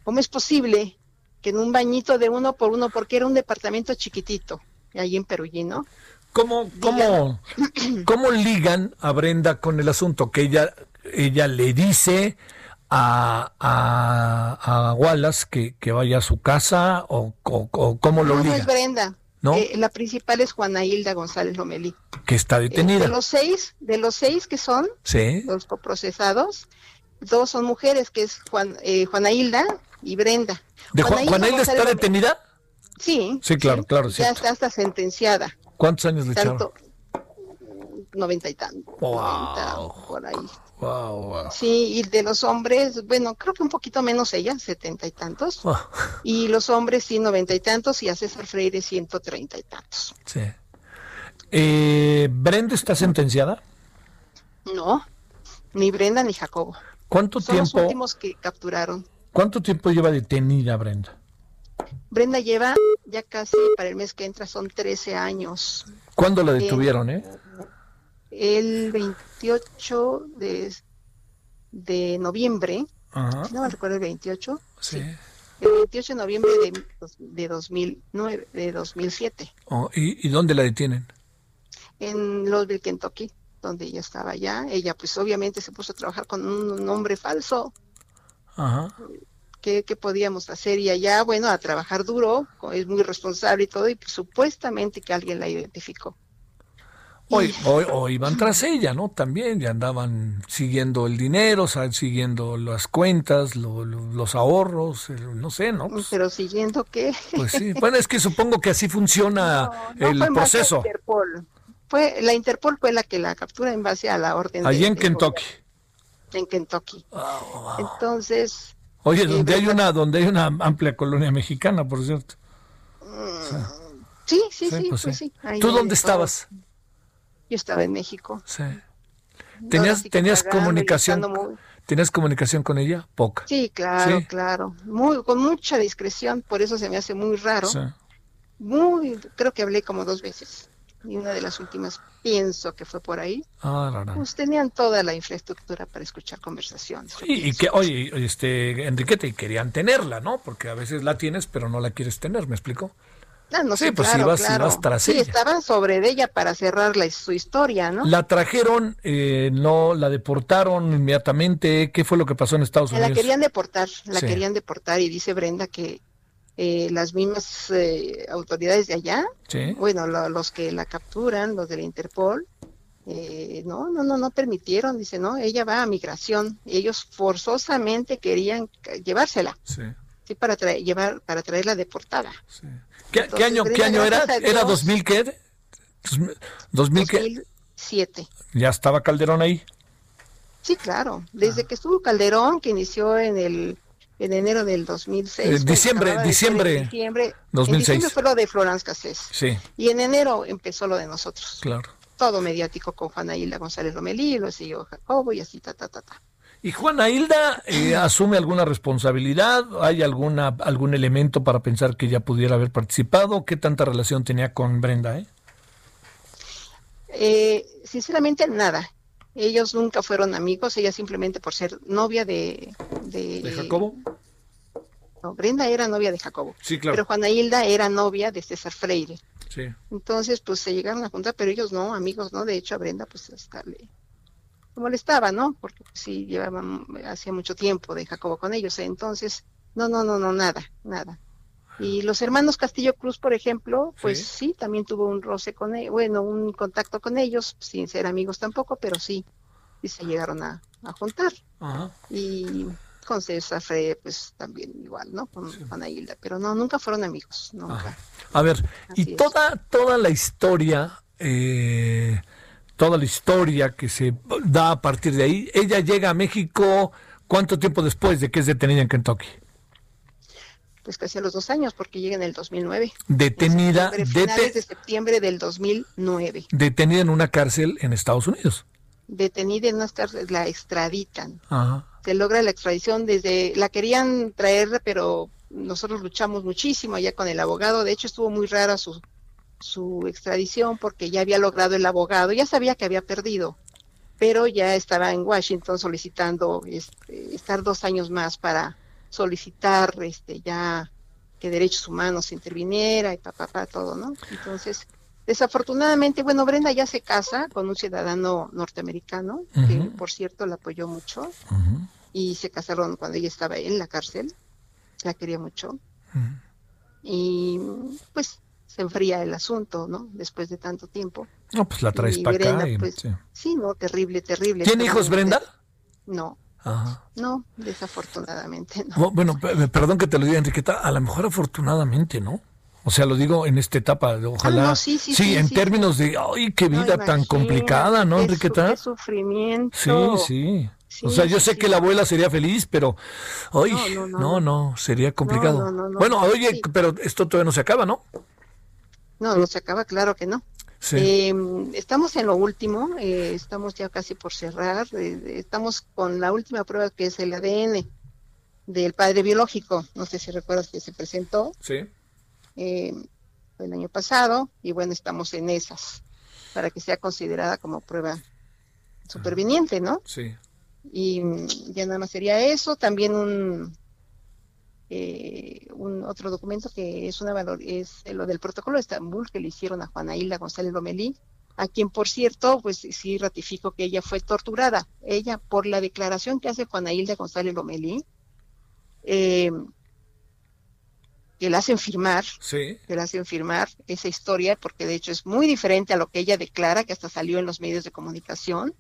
¿Cómo es posible que en un bañito de uno por uno porque era un departamento chiquitito ahí en Perugino? ¿Cómo, cómo, ¿Cómo ligan a Brenda con el asunto? Que ella, ella le dice, a, a, Wallace que, que, vaya a su casa o, o, cómo lo no, es Brenda. ¿No? Eh, la principal es Juana Hilda González Lomelí. Que está detenida. de los seis, de los seis que son los coprocesados, dos son mujeres, que es Juan, eh, Juana Hilda y Brenda. ¿De Juana, Hilda, está detenida? Sí. Sí, claro, claro. Ya está hasta sentenciada. ¿Cuántos años le Tanto, Noventa y tantos. por ahí. Sí, y de los hombres, bueno, creo que un poquito menos ella, setenta y tantos. Ah. Y los hombres sí, noventa y tantos, y a César Freire ciento treinta y tantos. Sí. Eh, ¿Brenda está sentenciada? No, ni Brenda ni Jacobo. ¿Cuánto Son tiempo? Los últimos que capturaron. ¿Cuánto tiempo lleva detenida Brenda? Brenda lleva ya casi para el mes que entra son 13 años. ¿Cuándo la detuvieron, eh? El 28 de, de noviembre, no me recuerdo el 28, sí. el 28 de noviembre de, de 2009, de 2007. Oh, ¿y, ¿Y dónde la detienen? En Louisville, Kentucky, donde ella estaba allá. Ella pues obviamente se puso a trabajar con un nombre falso. Ajá. ¿Qué, ¿Qué, podíamos hacer? Y allá, bueno, a trabajar duro, es muy responsable y todo, y pues, supuestamente que alguien la identificó. Hoy, hoy, iban tras ella, ¿no? También ya andaban siguiendo el dinero, siguiendo las cuentas, los ahorros, no sé, ¿no? Pues Pero siguiendo qué? Pues sí, bueno, es que supongo que así funciona el proceso. Interpol. Fue, la Interpol fue la que la captura en base a la orden. Allí en Kentucky. En Kentucky. Entonces. Oye, eh, donde hay una, donde hay una amplia colonia mexicana, por cierto. sí, sí, sí, pues, sí. ¿Tú dónde estabas? Yo estaba en México. Sí. ¿Tenías, tenías comunicación? ¿Tenías comunicación con ella? Poca. Sí, claro, claro. Muy, con mucha discreción, por eso se me hace muy raro. Sí. Muy, creo que hablé como dos veces. Y una de las últimas pienso que fue por ahí. Ah, no, Pues tenían toda la infraestructura para escuchar conversaciones. y que, oye, este, Enriquete, querían tenerla, ¿no? Porque a veces la tienes, pero no la quieres tener, ¿me explico? Ah, no, sí, pues ibas, claro. tras sí, estaban sobre ella para cerrar su historia, ¿no? La trajeron, eh, no, la deportaron inmediatamente. ¿Qué fue lo que pasó en Estados Unidos? La querían deportar, la querían deportar y dice Brenda que eh, las mismas eh, autoridades de allá, bueno, los que la capturan, los de la Interpol, eh, no, no, no, no permitieron, dice, no, ella va a migración. Ellos forzosamente querían llevársela. Sí. Sí, para traer, llevar, para traerla deportada. Sí. ¿Qué, año, ¿qué año era? ¿Era 2000 qué? ¿2000 2007. ¿Ya estaba Calderón ahí? Sí, claro. Desde ah. que estuvo Calderón, que inició en el en enero del 2006. Eh, diciembre, diciembre. Diciembre, 2006. diciembre fue lo de Florence Cassés. Sí. Y en enero empezó lo de nosotros. Claro. Todo mediático con Juana Hilda González Lomelí, lo siguió Jacobo y así, ta, ta, ta, ta. ¿Y Juana Hilda eh, asume alguna responsabilidad? ¿Hay alguna, algún elemento para pensar que ella pudiera haber participado? ¿Qué tanta relación tenía con Brenda? Eh? Eh, sinceramente, nada. Ellos nunca fueron amigos, ella simplemente por ser novia de... ¿De, Jacobo? No, Brenda era novia de Jacobo. Sí, claro. Pero Juana Hilda era novia de César Freire. Sí. Entonces, pues se llegaron a juntar, pero ellos no, amigos, ¿no? De hecho, a Brenda, pues hasta le molestaba, ¿no? Porque sí llevaban, hacía mucho tiempo de Jacobo con ellos. Entonces, no, no, no, no, nada, nada. Y los hermanos Castillo Cruz, por ejemplo, pues sí, también tuvo un roce con ellos, bueno, un contacto con ellos, sin ser amigos tampoco, pero sí, y se llegaron a, juntar. Y con César Fre, pues también igual, ¿no? Con Juana Hilda, pero no, nunca fueron amigos, nunca. A ver, y toda, toda la historia, eh, toda la historia que se da a partir de ahí, ella llega a México, ¿cuánto tiempo después de que es detenida en Kentucky? pues casi a los dos años, porque llega en el 2009. Detenida. En finales de septiembre del 2009. Detenida en una cárcel en Estados Unidos. Detenida en una cárcel, la extraditan. Se logra la extradición desde, la querían traer, pero nosotros luchamos muchísimo allá con el abogado. De hecho, estuvo muy rara su, su extradición porque ya había logrado el abogado, ya sabía que había perdido, pero ya estaba en Washington solicitando este, estar dos años más para solicitar este ya que derechos humanos interviniera y papá, pa, todo, ¿no? Entonces, desafortunadamente, bueno, Brenda ya se casa con un ciudadano norteamericano, que por cierto la apoyó mucho, y se casaron cuando ella estaba en la cárcel, la quería mucho, y pues se enfría el asunto, ¿no? Después de tanto tiempo. No, pues la traes para acá. Pues, sí. no, terrible, terrible. ¿Tiene hijos Brenda? No. No, desafortunadamente no. Bueno, perdón que te lo diga, Enriqueta, a lo mejor afortunadamente, ¿no? O sea, lo digo en esta etapa, ojalá. Ah, sí, sí, sí, en términos de, ay, qué vida tan complicada, ¿no, Enriqueta? Qué sufrimiento. Sí, sí. o sea, yo sé que la abuela sería feliz, pero, ay, no, no, sería complicado. bueno, oye, pero esto todavía no se acaba, ¿no? No, no se acaba, claro que no. Em, estamos en lo último, eh, estamos ya casi por cerrar, eh, estamos con la última prueba que es el ADN del padre biológico, no sé si recuerdas que se presentó sí. Em, el año pasado y bueno, estamos en esas para que sea considerada como prueba superviniente, ¿no? Sí. Y ya nada más sería eso, también un eh, un otro documento que es una valor es lo del protocolo de Estambul que le hicieron a Juana Hilda González Lomelí, a quien por cierto, pues sí ratifico que ella fue torturada. Ella, por la declaración que hace Juana Hilda González Lomelí, eh, que la hacen firmar, sí. que la hacen firmar esa historia, porque de hecho es muy diferente a lo que ella declara, que hasta salió en los medios de comunicación,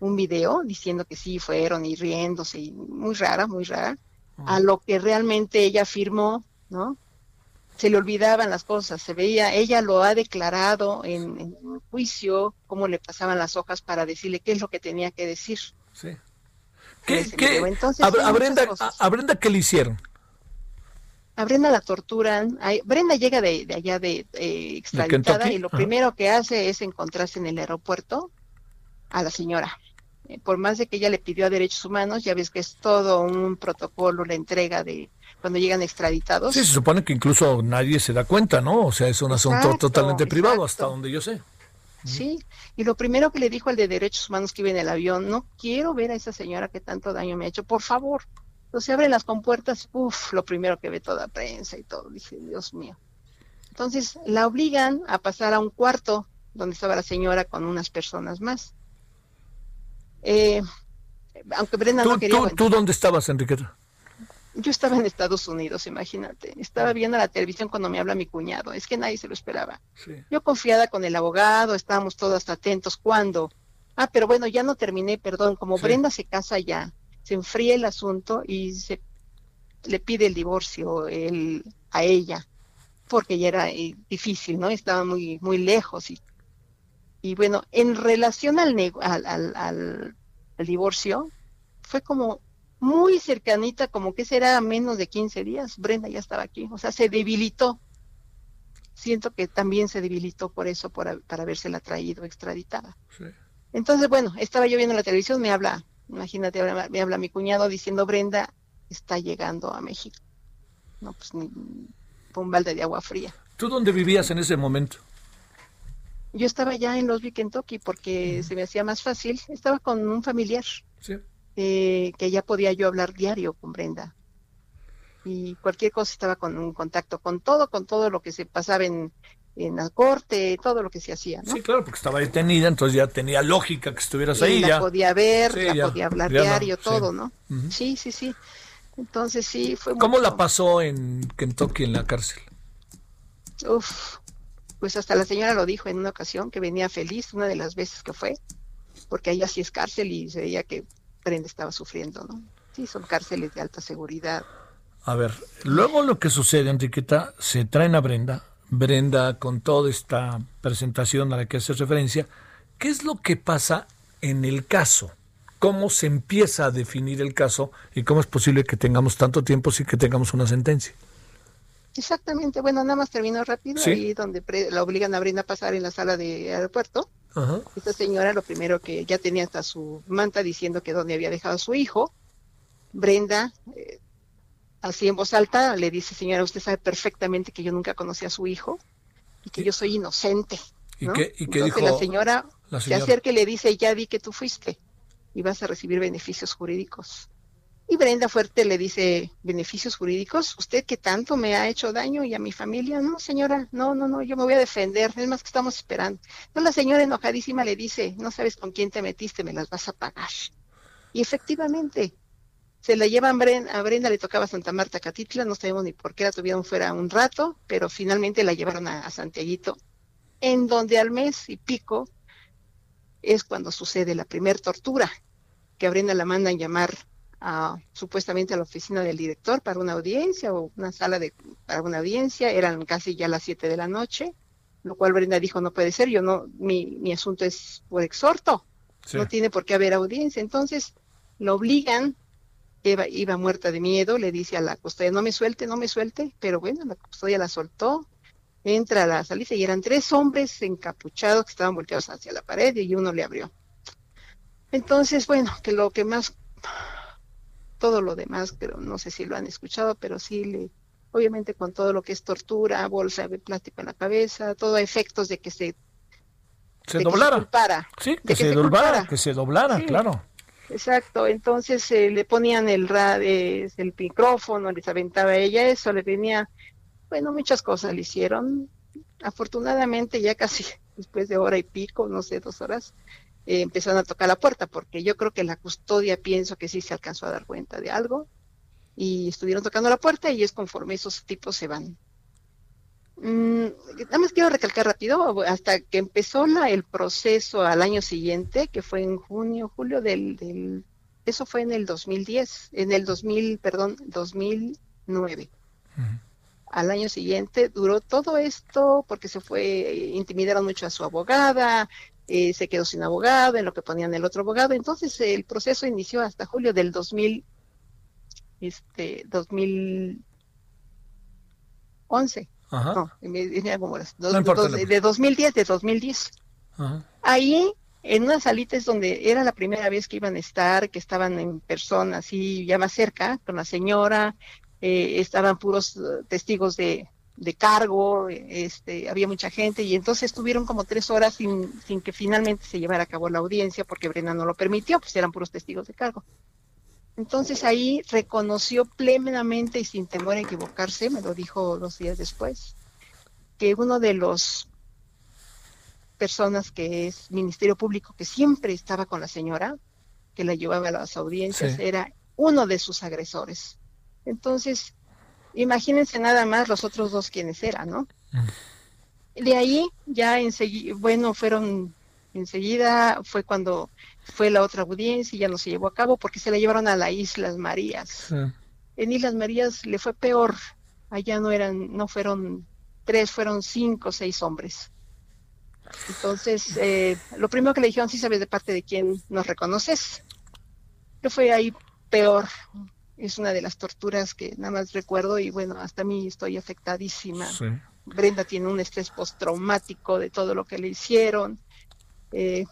un video diciendo que sí fueron y riéndose, y muy rara, muy rara a lo que realmente ella firmó, ¿no? Se le olvidaban las cosas, se veía, ella lo ha declarado en, juicio, cómo le pasaban las hojas para decirle qué es lo que tenía que decir. Sí. ¿Qué, a, Brenda, qué le hicieron? A Brenda la torturan. Brenda llega de, allá de, extraditada y lo primero que hace es encontrarse en el aeropuerto a la señora. Eh, por más de que ella le pidió a derechos humanos, ya ves que es todo un protocolo, la entrega de cuando llegan extraditados. Sí, se supone que incluso nadie se da cuenta, ¿no? O sea, es un asunto totalmente privado, hasta donde yo sé. Sí, y lo primero que le dijo al de derechos humanos que iba en el avión, no quiero ver a esa señora que tanto daño me ha hecho, por favor. Entonces abren las compuertas, uff, lo primero que ve toda prensa y todo, dice, Dios mío. Entonces la obligan a pasar a un cuarto donde estaba la señora con unas personas más. Eh, aunque Brenda no quería. ¿tú, dónde estabas, Enriqueta? Yo estaba en Estados Unidos, imagínate. Estaba ah. viendo la televisión cuando me habla mi cuñado. Es que nadie se lo esperaba. Yo confiada con el abogado, estábamos todos atentos. ¿Cuándo? Ah, pero bueno, ya no terminé, perdón. Como Brenda se casa ya, se enfría el asunto y se le pide el divorcio a ella, porque ya era eh, difícil, ¿no? Estaba muy, muy lejos y y bueno, en relación al, al, al, divorcio, fue como muy cercanita, como que será menos de 15 días, Brenda ya estaba aquí, o sea, se debilitó. Siento que también se debilitó por eso, por, para habérsela traído extraditada. Entonces, bueno, estaba yo viendo la televisión, me habla, imagínate, me habla mi cuñado diciendo, Brenda está llegando a México. No, pues ni, un balde de agua fría. ¿Tú dónde vivías en ese momento? Yo estaba ya en Los Kentucky, porque se me hacía más fácil. Estaba con un familiar. Sí. Eh, que ya podía yo hablar diario con Brenda. Y cualquier cosa estaba con un contacto con todo, con todo lo que se pasaba en, en la corte, todo lo que se hacía, Sí, claro, porque estaba detenida, entonces ya tenía lógica que estuvieras ahí. La podía ver, la podía hablar diario, todo, ¿no? Sí, sí, sí. Entonces sí, fue ¿Cómo la pasó en Kentucky en la cárcel? Uf, pues hasta la señora lo dijo en una ocasión que venía feliz, una de las veces que fue, porque ahí así es cárcel y se veía que Brenda estaba sufriendo, ¿no? Sí, son cárceles de alta seguridad. A ver, luego lo que sucede, Enriqueta, se traen a Brenda, Brenda con toda esta presentación a la que hace referencia, ¿qué es lo que pasa en el caso? ¿Cómo se empieza a definir el caso y cómo es posible que tengamos tanto tiempo sin que tengamos una sentencia? Exactamente, bueno, nada más terminó rápido, ahí donde la obligan a Brenda a pasar en la sala de aeropuerto. Esta señora lo primero que ya tenía hasta su manta diciendo que donde había dejado a su hijo. Brenda, eh, así en voz alta, le dice, señora, usted sabe perfectamente que yo nunca conocí a su hijo y que yo soy inocente. ¿Y, qué, dijo la señora, la señora se acerca y le dice, ya vi que tú fuiste y vas a recibir beneficios jurídicos. Y Brenda Fuerte le dice, beneficios jurídicos, usted que tanto me ha hecho daño y a mi familia, no señora, no, no, no, yo me voy a defender, es más que estamos esperando. Entonces la señora enojadísima le dice, no sabes con quién te metiste, me las vas a pagar. Y efectivamente, se la llevan a Brenda, le tocaba Santa Marta Catitla, no sabemos ni por qué la tuvieron fuera un rato, pero finalmente la llevaron a, a Santiaguito, en donde al mes y pico es cuando sucede la primer tortura, que a Brenda la mandan llamar supuestamente a la oficina del director para una audiencia o una sala de, para una audiencia, eran casi ya las 7 de la noche, lo cual Brenda dijo, no puede ser, yo no, mi, mi asunto es por exhorto, no tiene por qué haber audiencia, entonces lo obligan, iba, iba muerta de miedo, le dice a la custodia, no me suelte, no me suelte, pero bueno, la custodia la soltó, entra a la salida y eran tres hombres encapuchados que estaban volteados hacia la pared y uno le abrió. Entonces, bueno, que lo que más todo lo demás, pero no sé si lo han escuchado, pero sí le, obviamente con todo lo que es tortura, bolsa de plástico en la cabeza, todo efectos de que se se doblara. sí, que, se, doblara, que se doblara, claro. Exacto, entonces eh, le ponían el el micrófono, les aventaba ella eso, le venía, bueno, muchas cosas le hicieron. Afortunadamente ya casi después de hora y pico, no sé, dos horas, eh, empezaron a tocar la puerta, porque yo creo que la custodia pienso que sí se alcanzó a dar cuenta de algo y estuvieron tocando la puerta y es conforme esos tipos se van. Mm, nada más quiero recalcar rápido, hasta que empezó la, el proceso al año siguiente, que fue en junio, julio del, del eso fue en el 2010, en el 2000, perdón, 2009. Al año siguiente duró todo esto porque se fue, intimidaron mucho a su abogada, eh, se quedó sin abogado, en lo que ponían el otro abogado. Entonces el proceso inició hasta julio del 2000, este, 2011. Ajá. No, de 2010, de 2010. Ahí, en una salita es donde era la primera vez que iban a estar, que estaban en persona, así ya más cerca, con la señora, eh, estaban puros eh, testigos de, de cargo, este, había mucha gente y entonces estuvieron como tres horas sin, sin que finalmente se llevara a cabo la audiencia porque Brenda no lo permitió, pues eran puros testigos de cargo. Entonces ahí reconoció plenamente y sin temor a equivocarse, me lo dijo dos días después, que uno de los personas que es Ministerio Público, que siempre estaba con la señora, que la llevaba a las audiencias, era uno de sus agresores. Entonces, Imagínense nada más los otros dos quienes eran, ¿no? Mm. De ahí ya enseguida, bueno, fueron enseguida, fue cuando fue la otra audiencia y ya no se llevó a cabo porque se la llevaron a las Islas Marías. En Islas Marías le fue peor, allá no eran, no fueron tres, fueron cinco, seis hombres. Entonces, eh, lo primero que le dijeron, sí sabes de parte de quién nos reconoces. Yo fue ahí peor. Es una de las torturas que nada más recuerdo y bueno, hasta a mí estoy afectadísima. Brenda tiene un estrés postraumático de todo lo que le hicieron. Eh,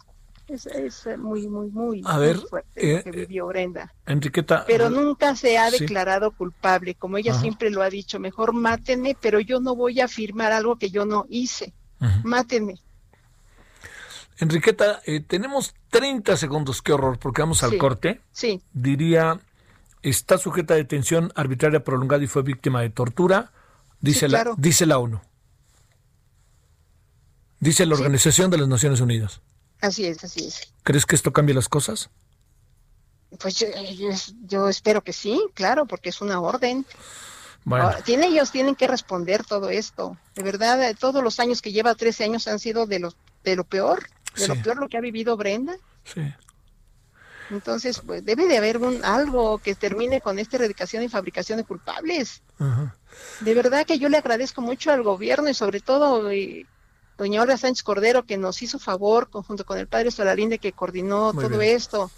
es, muy, muy, muy, a ver, fuerte lo que eh, vivió Brenda. Enriqueta. Pero nunca se ha declarado culpable, como ella siempre lo ha dicho, mejor mátenme, pero yo no voy a afirmar algo que yo no hice. Mátenme. Enriqueta, eh, tenemos 30 segundos, qué horror, porque vamos al corte. Sí. Diría, está sujeta a detención arbitraria prolongada y fue víctima de tortura, dice, la, dice la ONU. Dice la Organización de las Naciones Unidas. Así es, así es. ¿Crees que esto cambie las cosas? Pues yo, espero que sí, claro, porque es una orden. Bueno. tiene, ellos tienen que responder todo esto. De verdad, todos los años que lleva, 13 años, han sido de, los, de lo peor, de lo peor lo que ha vivido Brenda. Sí. Entonces, pues debe de haber un, algo que termine con esta erradicación y fabricación de culpables. De verdad que yo le agradezco mucho al gobierno y sobre todo eh, doña Olga Sánchez Cordero, que nos hizo favor, conjunto con el padre Solalinde, que coordinó todo esto,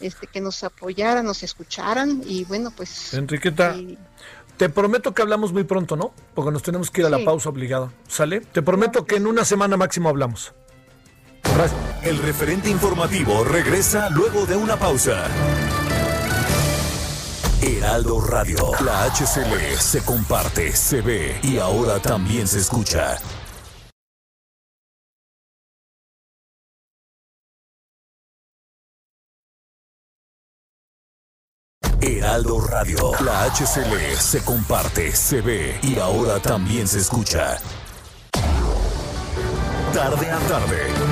este, que nos apoyaran, nos escucharan, y bueno, pues... Enriqueta, te prometo que hablamos muy pronto, ¿no? Porque nos tenemos que ir a la pausa obligada, ¿sale? Te prometo que en una semana máximo hablamos. El referente informativo regresa luego de una pausa. Heraldo Radio, la HCL se comparte, se ve y ahora también se escucha. Heraldo Radio. La HCL se comparte, se ve y ahora también se escucha. Tarde a tarde,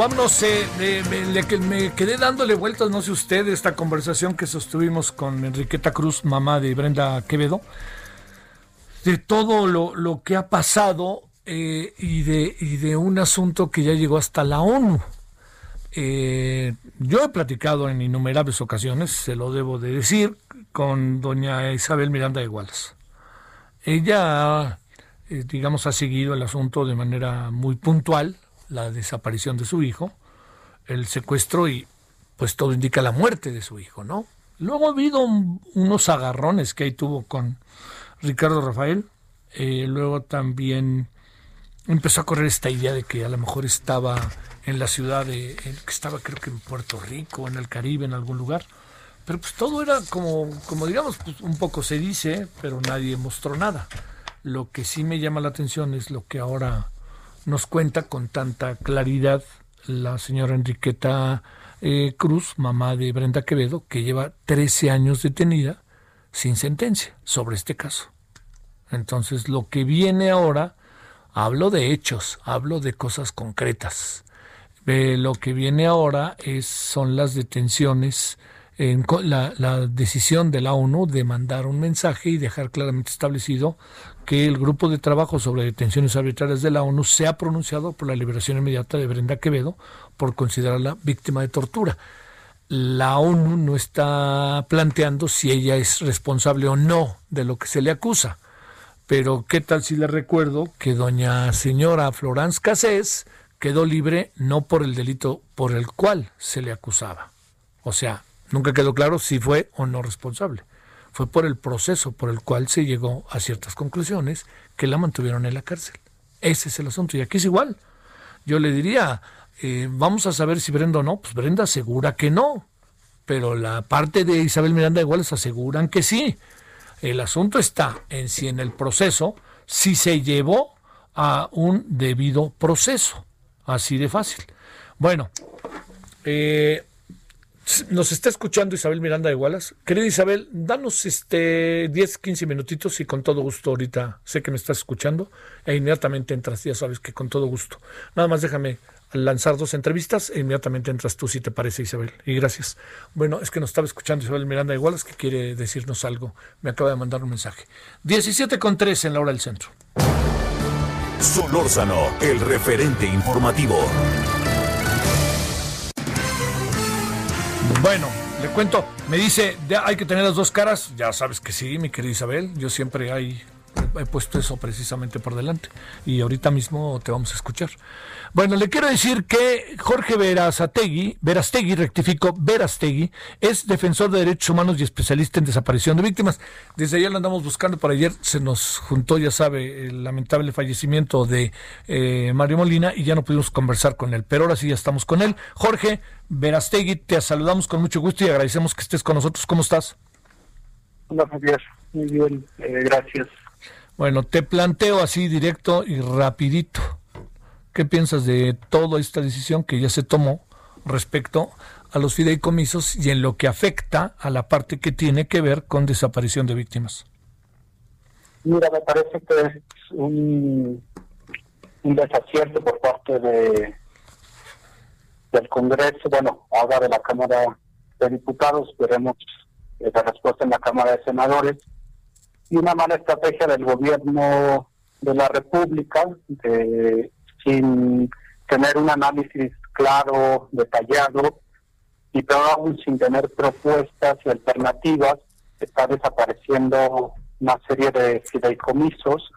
Vámonos. Eh, me, quedé dándole vueltas, no sé usted, esta conversación que sostuvimos con Enriqueta Cruz, mamá de Brenda Quevedo, de todo lo, que ha pasado eh, y, de, de un asunto que ya llegó hasta la ONU. Eh, yo he platicado en innumerables ocasiones, se lo debo de decir, con doña Isabel Miranda de Igualas. Ella, digamos, ha seguido el asunto de manera muy puntual, la desaparición de su hijo, el secuestro y pues todo indica la muerte de su hijo, ¿no? Luego ha habido unos agarrones que ahí tuvo con Ricardo Rafael, eh, luego también empezó a correr esta idea de que a lo mejor estaba en la ciudad de, que estaba creo que en Puerto Rico, en el Caribe, en algún lugar, pero pues todo era como, como digamos, pues un poco se dice, pero nadie mostró nada. Lo que sí me llama la atención es lo que ahora nos cuenta con tanta claridad la señora Enriqueta eh, Cruz, mamá de Brenda Quevedo, que lleva 13 años detenida sin sentencia sobre este caso. Entonces, lo que viene ahora, hablo de hechos, hablo de cosas concretas. Eh, lo que viene ahora es, son las detenciones, en, la, la decisión de la ONU de mandar un mensaje y dejar claramente establecido que el grupo de trabajo sobre detenciones arbitrarias de la ONU se ha pronunciado por la liberación inmediata de Brenda Quevedo por considerarla víctima de tortura. La ONU no está planteando si ella es responsable o no de lo que se le acusa. Pero qué tal si le recuerdo que doña señora Florence Cassés quedó libre no por el delito por el cual se le acusaba. O sea, nunca quedó claro si fue o no responsable fue por el proceso por el cual se llegó a ciertas conclusiones que la mantuvieron en la cárcel. Ese es el asunto. Y aquí es igual. Yo le diría, eh, vamos a saber si Brenda o no. Pues Brenda asegura que no. Pero la parte de Isabel Miranda igual les aseguran que sí. El asunto está en si en el proceso si se llevó a un debido proceso. Así de fácil. Bueno, eh, nos está escuchando Isabel Miranda de Gualas. Querida Isabel, danos este 10, 15 minutitos y con todo gusto ahorita sé que me estás escuchando e inmediatamente entras, ya sabes que con todo gusto. Nada más déjame lanzar dos entrevistas e inmediatamente entras tú si te parece Isabel. Y gracias. Bueno, es que nos estaba escuchando Isabel Miranda de Gualas que quiere decirnos algo. Me acaba de mandar un mensaje. 17 con 3 en la hora del centro. Solórzano, el referente informativo. Bueno, le cuento, me dice, hay que tener las dos caras. Ya sabes que sí, mi querida Isabel. Yo siempre hay, he puesto eso precisamente por delante. Y ahorita mismo te vamos a escuchar. Bueno, le quiero decir que Jorge Verastegui, Verastegui, rectifico, Verastegui, es defensor de derechos humanos y especialista en desaparición de víctimas. Desde ayer lo andamos buscando, por ayer se nos juntó, ya sabe, el lamentable fallecimiento de eh, Mario Molina y ya no pudimos conversar con él, pero ahora sí ya estamos con él. Jorge Verastegui, te saludamos con mucho gusto y agradecemos que estés con nosotros. ¿Cómo estás? Hola Javier, muy bien, eh, gracias. Bueno, te planteo así directo y rapidito. ¿Qué piensas de toda esta decisión que ya se tomó respecto a los fideicomisos y en lo que afecta a la parte que tiene que ver con desaparición de víctimas? Mira, me parece que es un, un desacierto por parte de del Congreso, bueno, ahora de la Cámara de Diputados, veremos la respuesta en la Cámara de Senadores, y una mala estrategia del gobierno de la República de sin tener un análisis claro, detallado, y peor aún sin tener propuestas y alternativas, está desapareciendo una serie de fideicomisos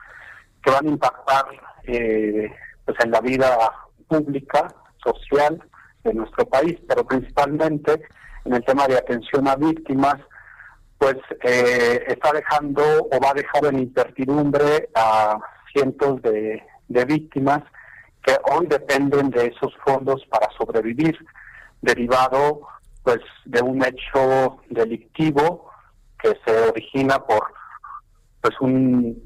que van a impactar eh, pues en la vida pública, social de nuestro país, pero principalmente en el tema de atención a víctimas, pues eh, está dejando o va a dejar en incertidumbre a cientos de, víctimas que hoy dependen de esos fondos para sobrevivir, derivado pues de un hecho delictivo que se origina por pues un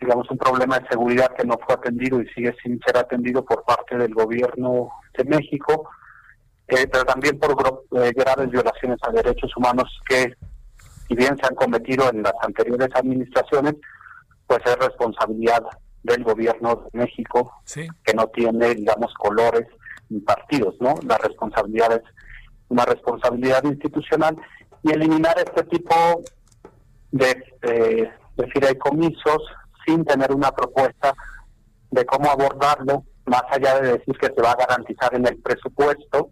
digamos un problema de seguridad que no fue atendido y sigue sin ser atendido por parte del gobierno de México, eh, pero también por eh, graves violaciones a derechos humanos que si bien se han cometido en las anteriores administraciones, pues es responsabilidad del gobierno de México, que no tiene, digamos, colores ni partidos, ¿no? La responsabilidad es una responsabilidad institucional y eliminar este tipo de, eh, de fideicomisos sin tener una propuesta de cómo abordarlo, más allá de decir que se va a garantizar en el presupuesto,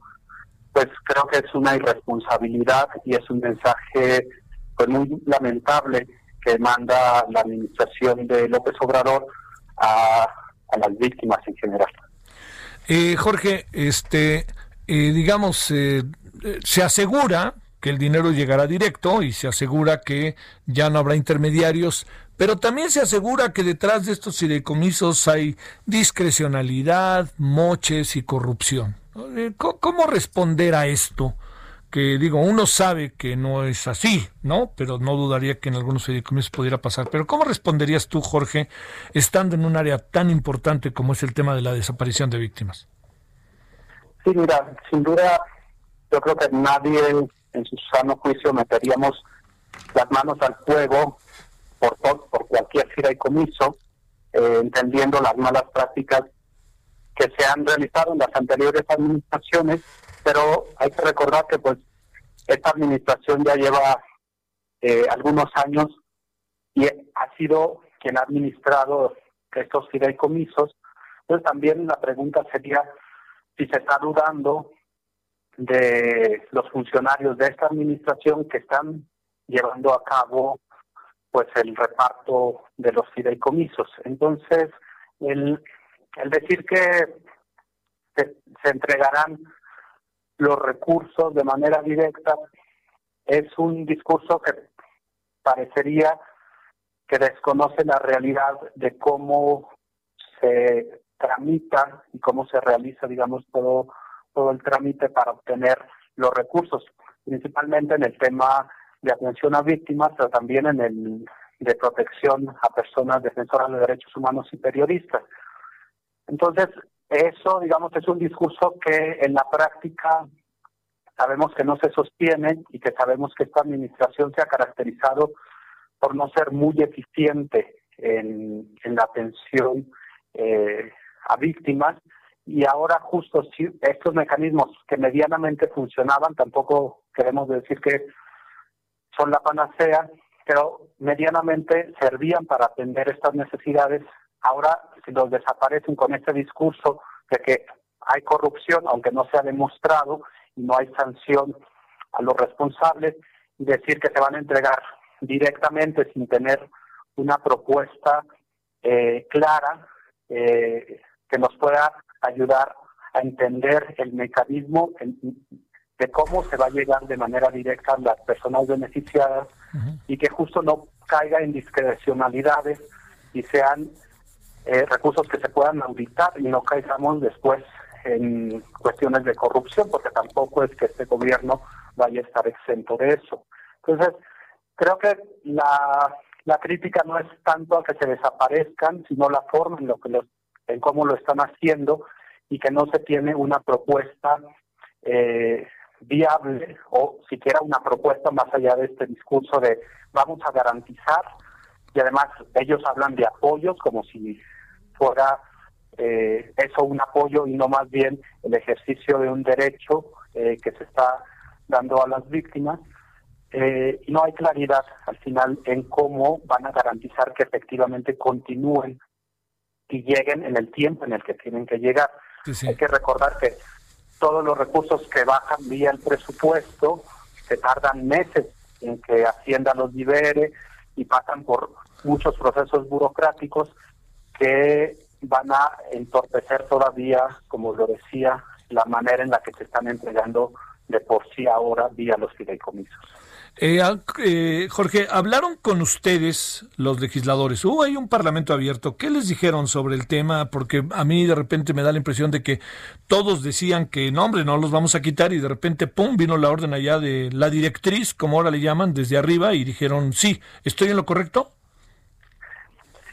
pues creo que es una irresponsabilidad y es un mensaje pues muy lamentable que manda la administración de López Obrador a, las víctimas en general. Eh, Jorge, este, eh, digamos, eh, se asegura que el dinero llegará directo y se asegura que ya no habrá intermediarios, pero también se asegura que detrás de estos fideicomisos hay discrecionalidad, moches y corrupción. ¿Cómo responder a esto? Que digo, uno sabe que no es así, ¿no? Pero no dudaría que en algunos fideicomisos pudiera pasar. Pero ¿cómo responderías tú, Jorge, estando en un área tan importante como es el tema de la desaparición de víctimas? Sí, mira, sin duda, yo creo que nadie en su sano juicio meteríamos las manos al fuego por, por cualquier fideicomiso, eh, entendiendo las malas prácticas que se han realizado en las anteriores administraciones pero hay que recordar que pues esta administración ya lleva eh, algunos años y ha sido quien ha administrado estos fideicomisos. Entonces también la pregunta sería si se está dudando de los funcionarios de esta administración que están llevando a cabo pues el reparto de los fideicomisos. Entonces, el, el decir que se entregarán los recursos de manera directa es un discurso que parecería que desconoce la realidad de cómo se tramita y cómo se realiza, digamos, todo, todo el trámite para obtener los recursos, principalmente en el tema de atención a víctimas, pero también en el de protección a personas defensoras de derechos humanos y periodistas. Entonces, eso, digamos, es un discurso que en la práctica sabemos que no se sostiene y que sabemos que esta administración se ha caracterizado por no ser muy eficiente en, la atención eh, a víctimas. Y ahora justo si estos mecanismos que medianamente funcionaban, tampoco queremos decir que son la panacea, pero medianamente servían para atender estas necesidades, ahora si los desaparecen con este discurso de que hay corrupción, aunque no se ha demostrado, y no hay sanción a los responsables, y decir que se van a entregar directamente sin tener una propuesta eh, clara eh, que nos pueda ayudar a entender el mecanismo de cómo se va a llegar de manera directa a las personas beneficiadas y que justo no caiga en discrecionalidades y sean eh, recursos que se puedan auditar y no caigamos después en cuestiones de corrupción, porque tampoco es que este gobierno vaya a estar exento de eso. Entonces, creo que la, la crítica no es tanto a que se desaparezcan, sino la forma en lo que los, en cómo lo están haciendo y que no se tiene una propuesta eh, viable o siquiera una propuesta más allá de este discurso de vamos a garantizar y además ellos hablan de apoyos como si fuera eh, eso un apoyo y no más bien el ejercicio de un derecho eh, que se está dando a las víctimas. Eh, y no hay claridad al final en cómo van a garantizar que efectivamente continúen y lleguen en el tiempo en el que tienen que llegar. Hay que recordar que todos los recursos que bajan vía el presupuesto se tardan meses en que Hacienda los libere y pasan por muchos procesos burocráticos que van a entorpecer todavía, como lo decía, la manera en la que se están entregando de por sí ahora vía los fideicomisos. Eh, eh, Jorge, hablaron con ustedes los legisladores. Hubo ahí un parlamento abierto. ¿Qué les dijeron sobre el tema? Porque a mí de repente me da la impresión de que todos decían que no, hombre, no los vamos a quitar y de repente, ¡pum!, vino la orden allá de la directriz, como ahora le llaman, desde arriba y dijeron, sí, ¿estoy en lo correcto?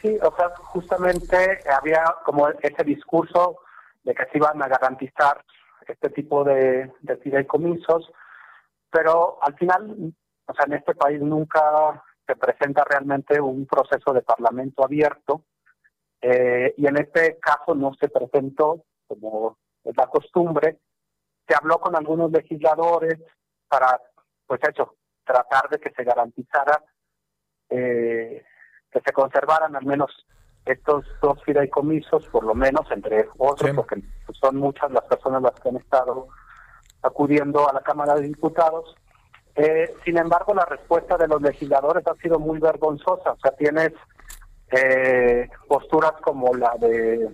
Sí, o sea, justamente había como ese discurso de que se iban a garantizar este tipo de, de fideicomisos, pero al final, o sea, en este país nunca se presenta realmente un proceso de parlamento abierto, eh, y en este caso no se presentó, como es la costumbre, se habló con algunos legisladores para, pues eso, tratar de que se garantizara eh, que se conservaran al menos estos dos fideicomisos, por lo menos, entre otros, porque son muchas las personas las que han estado acudiendo a la Cámara de Diputados. Eh, sin embargo, la respuesta de los legisladores ha sido muy vergonzosa. O sea, tienes eh, posturas como la de,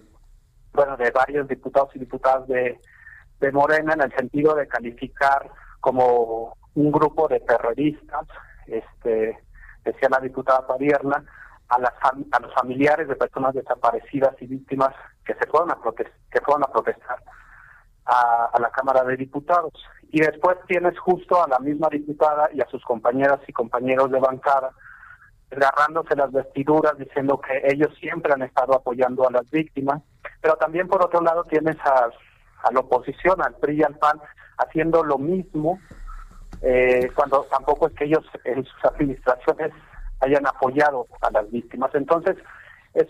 bueno, de varios diputados y diputadas de, de Morena en el sentido de calificar como un grupo de terroristas, este, decía la diputada Padierna, a, las, a los familiares de personas desaparecidas y víctimas que se fueron a, que fueron a protestar a, a, la Cámara de Diputados. Y después tienes justo a la misma diputada y a sus compañeras y compañeros de bancada agarrándose las vestiduras diciendo que ellos siempre han estado apoyando a las víctimas, pero también por otro lado tienes a, la oposición, al PRI y al PAN, haciendo lo mismo, eh, cuando tampoco es que ellos en sus administraciones hayan apoyado a las víctimas. Entonces, es,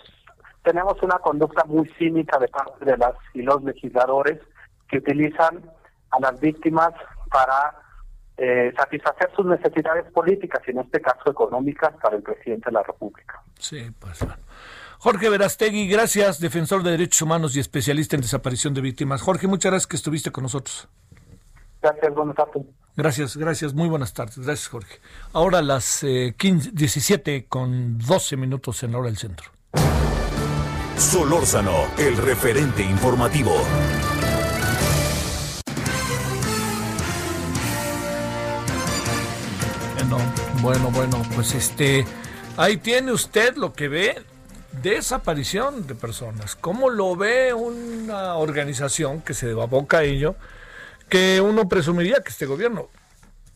tenemos una conducta muy cínica de parte de las y los legisladores que utilizan a las víctimas para eh, satisfacer sus necesidades políticas y en este caso económicas para el presidente de la República. Sí, pues Jorge Verastegui, gracias, defensor de derechos humanos y especialista en desaparición de víctimas. Jorge, muchas gracias que estuviste con nosotros. Gracias, buenas tardes. Gracias, gracias, muy buenas tardes. Gracias, Jorge. Ahora las 15, eh, 17 con 12 minutos en la hora del centro. Solórzano, el referente informativo. Bueno, bueno, bueno, pues este, ahí tiene usted lo que ve desaparición de personas. ¿Cómo lo ve una organización que se aboca a ello? que uno presumiría que este gobierno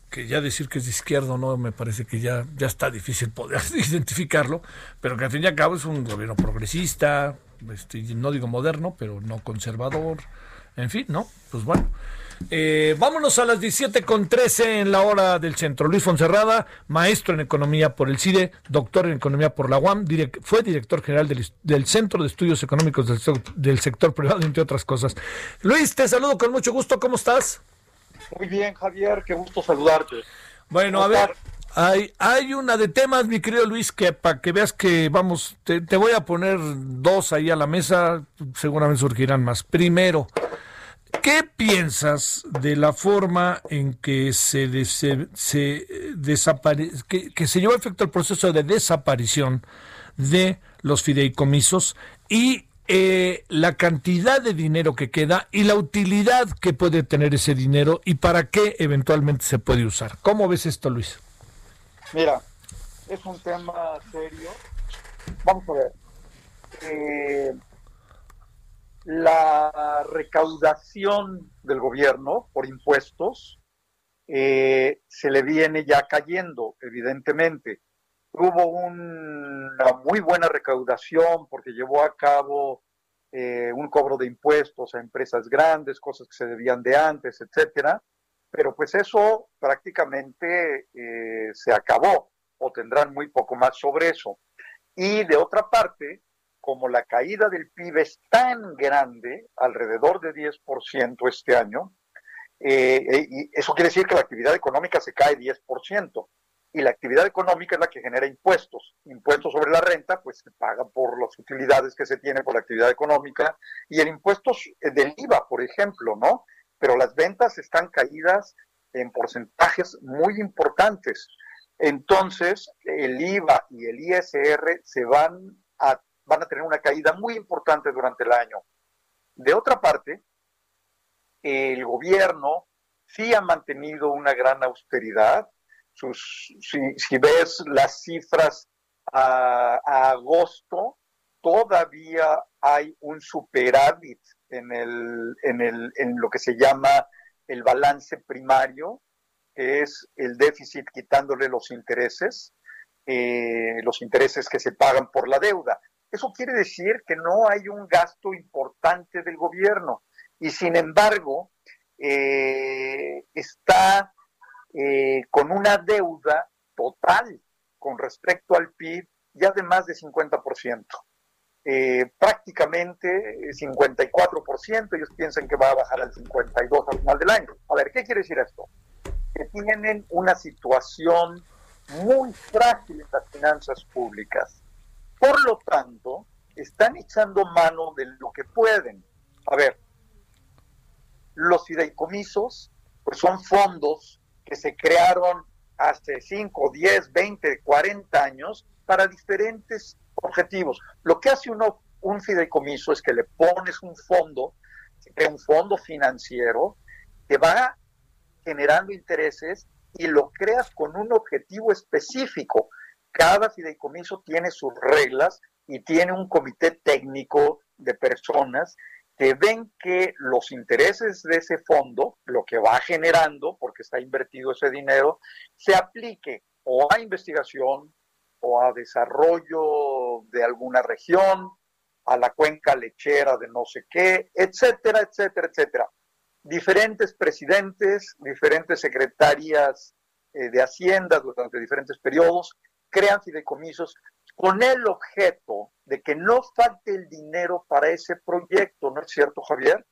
que ya decir que es de izquierda no, me parece que ya, ya está difícil poder identificarlo, pero que al fin y al cabo es un gobierno progresista, este, no digo moderno, pero no conservador, en fin, ¿no? Pues bueno. Eh, vámonos a las 17 con 13 en la hora del centro. Luis Fonserrada, maestro en economía por el CIDE, doctor en economía por la UAM, fue director general del, Centro de Estudios Económicos del, del, sector privado, entre otras cosas. Luis, te saludo con mucho gusto. ¿Cómo estás? Muy bien, Javier, qué gusto saludarte. Bueno, a ver, hay, hay una de temas, mi querido Luis, que para que veas que vamos, te, voy a poner dos ahí a la mesa, seguramente surgirán más. Primero, ¿qué piensas de la forma en que se, se que, que se llevó a efecto el proceso de desaparición de los fideicomisos y eh, la cantidad de dinero que queda y la utilidad que puede tener ese dinero y para qué eventualmente se puede usar. ¿Cómo ves esto, Luis? Mira, es un tema serio. Vamos a ver. Eh, la recaudación del gobierno por impuestos eh, se le viene ya cayendo, evidentemente. Hubo una muy buena recaudación porque llevó a cabo eh, un cobro de impuestos a empresas grandes, cosas que se debían de antes, etcétera pero pues eso prácticamente eh, se acabó o tendrán muy poco más sobre eso. Y de otra parte, como la caída del PIB es tan grande, alrededor de 10% este año, eh, eh, y eso quiere decir que la actividad económica se cae 10%, y la actividad económica es la que genera impuestos. Impuestos sobre la renta, pues se paga por las utilidades que se tiene por la actividad económica, y el impuesto del IVA, por ejemplo, ¿no? pero las ventas están caídas en porcentajes muy importantes. Entonces, el IVA y el ISR se van a, van a tener una caída muy importante durante el año. De otra parte, el gobierno sí ha mantenido una gran austeridad. Sus, si, ves las cifras a, agosto, todavía hay un superávit en, el, en, el, en lo que se llama el balance primario, que es el déficit quitándole los intereses, eh, los intereses que se pagan por la deuda. Eso quiere decir que no hay un gasto importante del gobierno y sin embargo eh, está eh, con una deuda total con respecto al PIB ya de más de 50% eh, prácticamente 54%, ellos piensan que va a bajar al 52% al final del año. A ver, ¿qué quiere decir esto? Que tienen una situación muy frágil en las finanzas públicas. Por lo tanto, están echando mano de lo que pueden. A ver, los fideicomisos pues son fondos que se crearon hace 5, 10, 20, 40 años para diferentes objetivos. Lo que hace uno un fideicomiso es que le pones un fondo, un fondo financiero que va generando intereses y lo creas con un objetivo específico. Cada fideicomiso tiene sus reglas y tiene un comité técnico de personas que ven que los intereses de ese fondo, lo que va generando, porque está invertido ese dinero, se aplique o a investigación o a desarrollo de alguna región, a la cuenca lechera de no sé qué, etcétera, etcétera, etcétera. Diferentes presidentes, diferentes secretarias eh, de Hacienda durante diferentes periodos crean fideicomisos con el objeto de que no falte el dinero para ese proyecto, ¿no es cierto, Javier?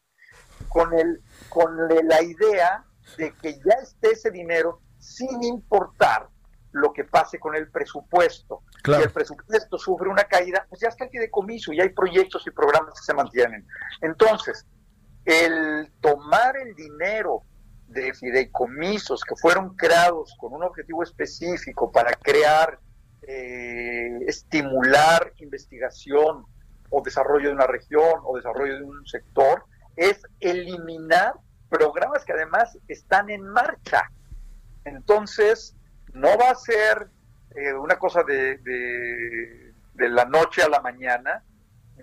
Con, el, con la idea de que ya esté ese dinero sin importar lo que pase con el presupuesto. Si el presupuesto sufre una caída, pues ya está el fideicomiso y hay proyectos y programas que se mantienen. Entonces, el tomar el dinero de fideicomisos que fueron creados con un objetivo específico para crear, eh, estimular investigación o desarrollo de una región o desarrollo de un sector, es eliminar programas que además están en marcha. Entonces, no va a ser eh, una cosa de, de, la noche a la mañana.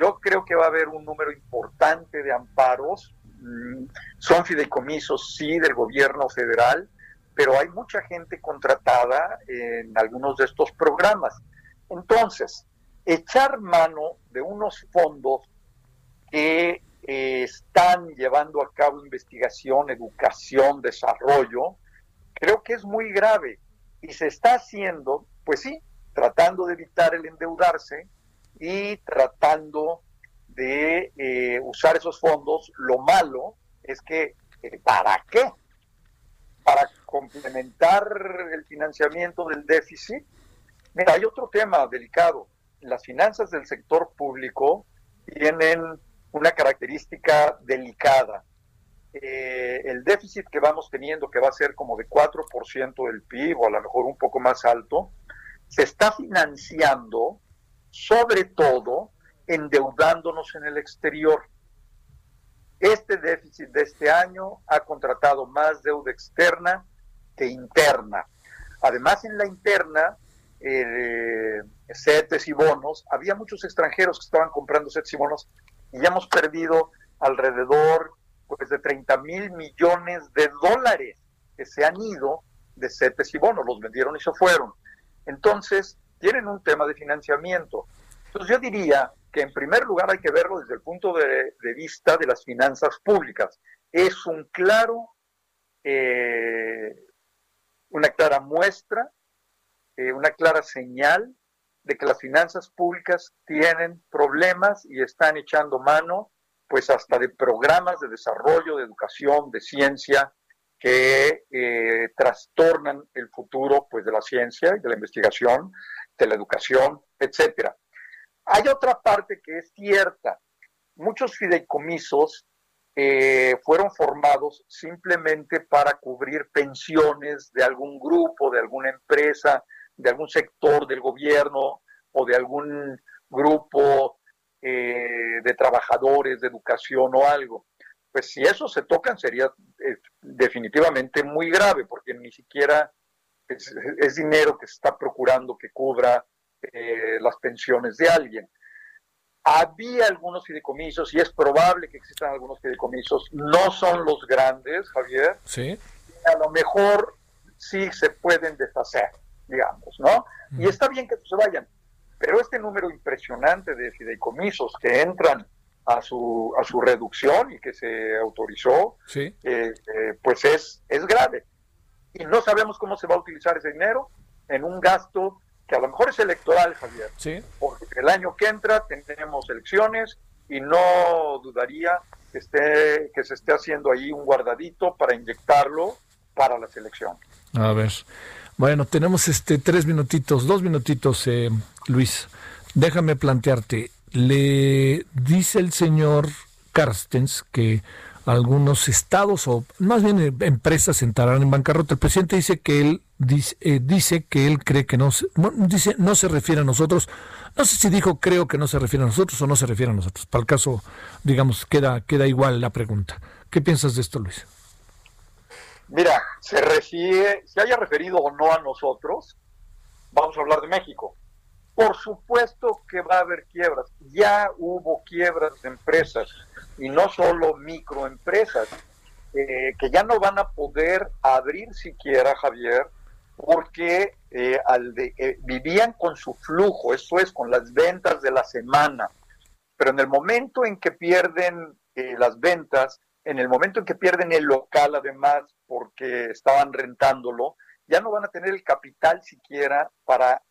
Yo creo que va a haber un número importante de amparos. Mm, son fideicomisos, sí, del gobierno federal, pero hay mucha gente contratada en algunos de estos programas. Entonces, echar mano de unos fondos que eh, están llevando a cabo investigación, educación, desarrollo, creo que es muy grave y se está haciendo, pues sí, tratando de evitar el endeudarse y tratando de eh, usar esos fondos. Lo malo es que, eh, ¿para qué? Para complementar el financiamiento del déficit. Mira, hay otro tema delicado. Las finanzas del sector público tienen una característica delicada. Eh, el déficit que vamos teniendo, que va a ser como de 4% del PIB o a lo mejor un poco más alto, se está financiando sobre todo endeudándonos en el exterior. Este déficit de este año ha contratado más deuda externa que interna. Además, en la interna, eh, CETES y bonos, había muchos extranjeros que estaban comprando CETES y bonos y ya hemos perdido alrededor pues, de 30 mil millones de dólares que se han ido de CETES y bonos, los vendieron y se fueron. Entonces, tienen un tema de financiamiento. Entonces, yo diría que en primer lugar hay que verlo desde el punto de, vista de las finanzas públicas. Es un claro, eh, una clara muestra, eh, una clara señal de que las finanzas públicas tienen problemas y están echando mano, pues hasta de programas de desarrollo, de educación, de ciencia, que eh, trastornan el futuro pues de la ciencia y de la investigación, de la educación, etcétera. Hay otra parte que es cierta. Muchos fideicomisos eh, fueron formados simplemente para cubrir pensiones de algún grupo, de alguna empresa, de algún sector del gobierno o de algún grupo eh, de trabajadores de educación o algo. Pues si eso se tocan sería eh, definitivamente muy grave porque ni siquiera es dinero que se está procurando que cubra eh, las pensiones de alguien. Había algunos fideicomisos y es probable que existan algunos fideicomisos, no son los grandes, Javier. Sí. A lo mejor sí se pueden deshacer, digamos, ¿no? Y está bien que se vayan, pero este número impresionante de fideicomisos que entran a su, a su reducción y que se autorizó, sí. Eh, eh, pues es, es grave. Y no sabemos cómo se va a utilizar ese dinero en un gasto que a lo mejor es electoral, Javier. Sí. Porque el año que entra tenemos elecciones y no dudaría que, esté, que se esté haciendo ahí un guardadito para inyectarlo para la selección. A ver. Bueno, tenemos este tres minutitos, dos minutitos, eh, Luis. Déjame plantearte. Le dice el señor Carstens que algunos estados o más bien eh, empresas entrarán en bancarrota. El presidente dice que él dice, eh, dice que él cree que no se, dice no se refiere a nosotros. No sé si dijo creo que no se refiere a nosotros o no se refiere a nosotros. Para el caso, digamos, queda queda igual la pregunta. ¿Qué piensas de esto, Luis? Mira, se refiere, se haya referido o no a nosotros, vamos a hablar de México. Por supuesto que va a haber quiebras. Ya hubo quiebras de empresas y no solo microempresas, eh, que ya no van a poder abrir siquiera, Javier, porque eh, eh, vivían con su flujo, eso es, con las ventas de la semana. Pero en el momento en que pierden las ventas, en el momento en que pierden el local además, porque estaban rentándolo, ya no van a tener el capital siquiera para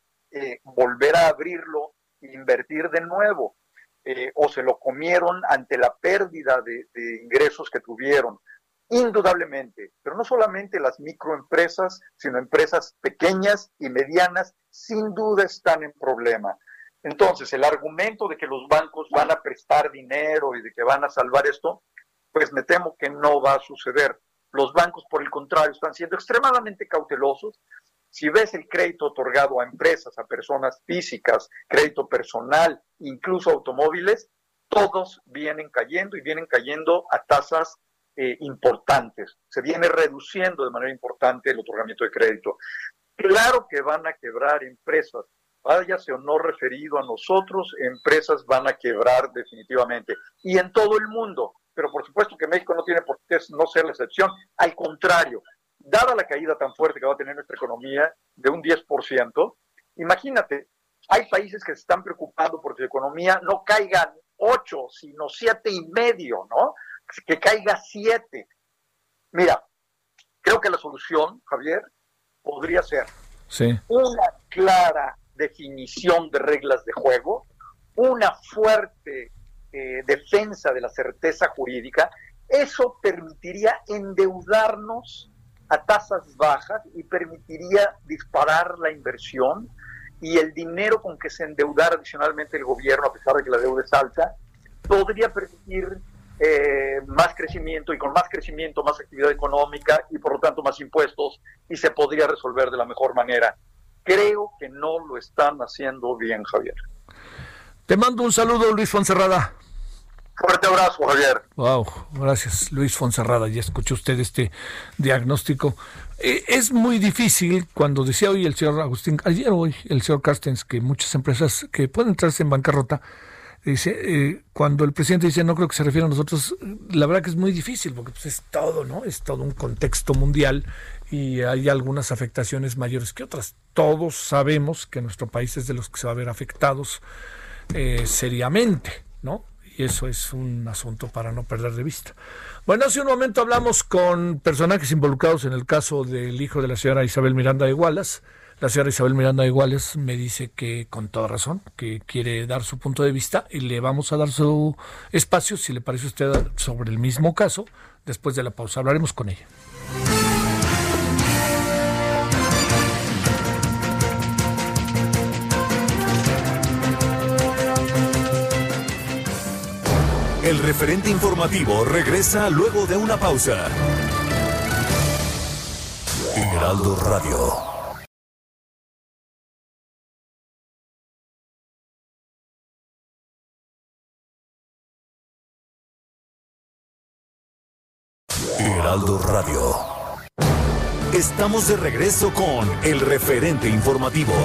volver a abrirlo e invertir de nuevo. Eh, o se lo comieron ante la pérdida de, ingresos que tuvieron. Indudablemente, pero no solamente las microempresas, sino empresas pequeñas y medianas, sin duda están en problema. Entonces, el argumento de que los bancos van a prestar dinero y de que van a salvar esto, pues me temo que no va a suceder. Los bancos, por el contrario, están siendo extremadamente cautelosos, si ves el crédito otorgado a empresas, a personas físicas, crédito personal, incluso automóviles, todos vienen cayendo y vienen cayendo a tasas eh, importantes. Se viene reduciendo de manera importante el otorgamiento de crédito. Claro que van a quebrar empresas, váyase o no referido a nosotros, empresas van a quebrar definitivamente. Y en todo el mundo. Pero por supuesto que México no tiene por qué no ser la excepción. Al contrario, dada la caída tan fuerte que va a tener nuestra economía de un 10%, imagínate, hay países que se están preocupando porque su economía no caiga 8, sino siete y medio, ¿no? Que caiga 7. Mira, creo que la solución, Javier, podría ser una clara definición de reglas de juego, una fuerte eh, defensa de la certeza jurídica, eso permitiría endeudarnos a tasas bajas y permitiría disparar la inversión y el dinero con que se endeudara adicionalmente el gobierno, a pesar de que la deuda es alta, podría permitir eh, más crecimiento y con más crecimiento más actividad económica y por lo tanto más impuestos y se podría resolver de la mejor manera. Creo que no lo están haciendo bien, Javier. Te mando un saludo, Luis Fonserrada. Fuerte abrazo, Javier. Wow, gracias, Luis Fonserrada. Ya escuchó usted este diagnóstico. Eh, es muy difícil, cuando decía hoy el señor Agustín, ayer hoy el señor Carstens, que muchas empresas que pueden entrarse en bancarrota, dice, eh, cuando el presidente dice no creo que se refiere a nosotros, la verdad que es muy difícil, porque pues, es todo, ¿no? Es todo un contexto mundial y hay algunas afectaciones mayores que otras. Todos sabemos que nuestro país es de los que se va a ver afectados eh, seriamente, ¿no? Y eso es un asunto para no perder de vista. Bueno, hace un momento hablamos con personajes involucrados en el caso del hijo de la señora Isabel Miranda de Igualas. La señora Isabel Miranda de Iguales me dice que con toda razón, que quiere dar su punto de vista y le vamos a dar su espacio, si le parece a usted, sobre el mismo caso. Después de la pausa hablaremos con ella. El referente informativo regresa luego de una pausa. Heraldo Radio. Heraldo Radio. Estamos de regreso con el referente informativo.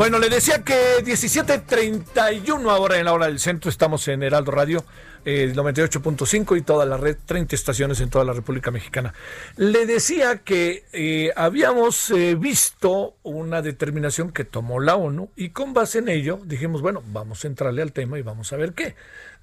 Bueno, le decía que 17.31 ahora en la hora del centro, estamos en Heraldo Radio, eh, 98.5 y toda la red, 30 estaciones en toda la República Mexicana. Le decía que eh, habíamos eh, visto una determinación que tomó la ONU y con base en ello dijimos, bueno, vamos a entrarle al tema y vamos a ver qué,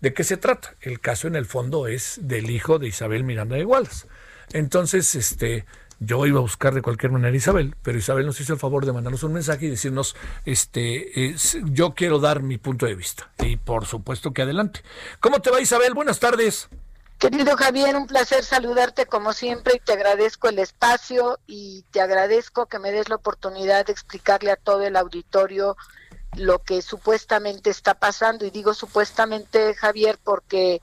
de qué se trata. El caso en el fondo es del hijo de Isabel Miranda de Igualas. Entonces, este yo iba a buscar de cualquier manera a Isabel, pero Isabel nos hizo el favor de mandarnos un mensaje y decirnos, este, yo quiero dar mi punto de vista. Y por supuesto que adelante. ¿Cómo te va Isabel? Buenas tardes. Querido Javier, un placer saludarte como siempre y te agradezco el espacio y te agradezco que me des la oportunidad de explicarle a todo el auditorio lo que supuestamente está pasando. Y digo supuestamente, Javier, porque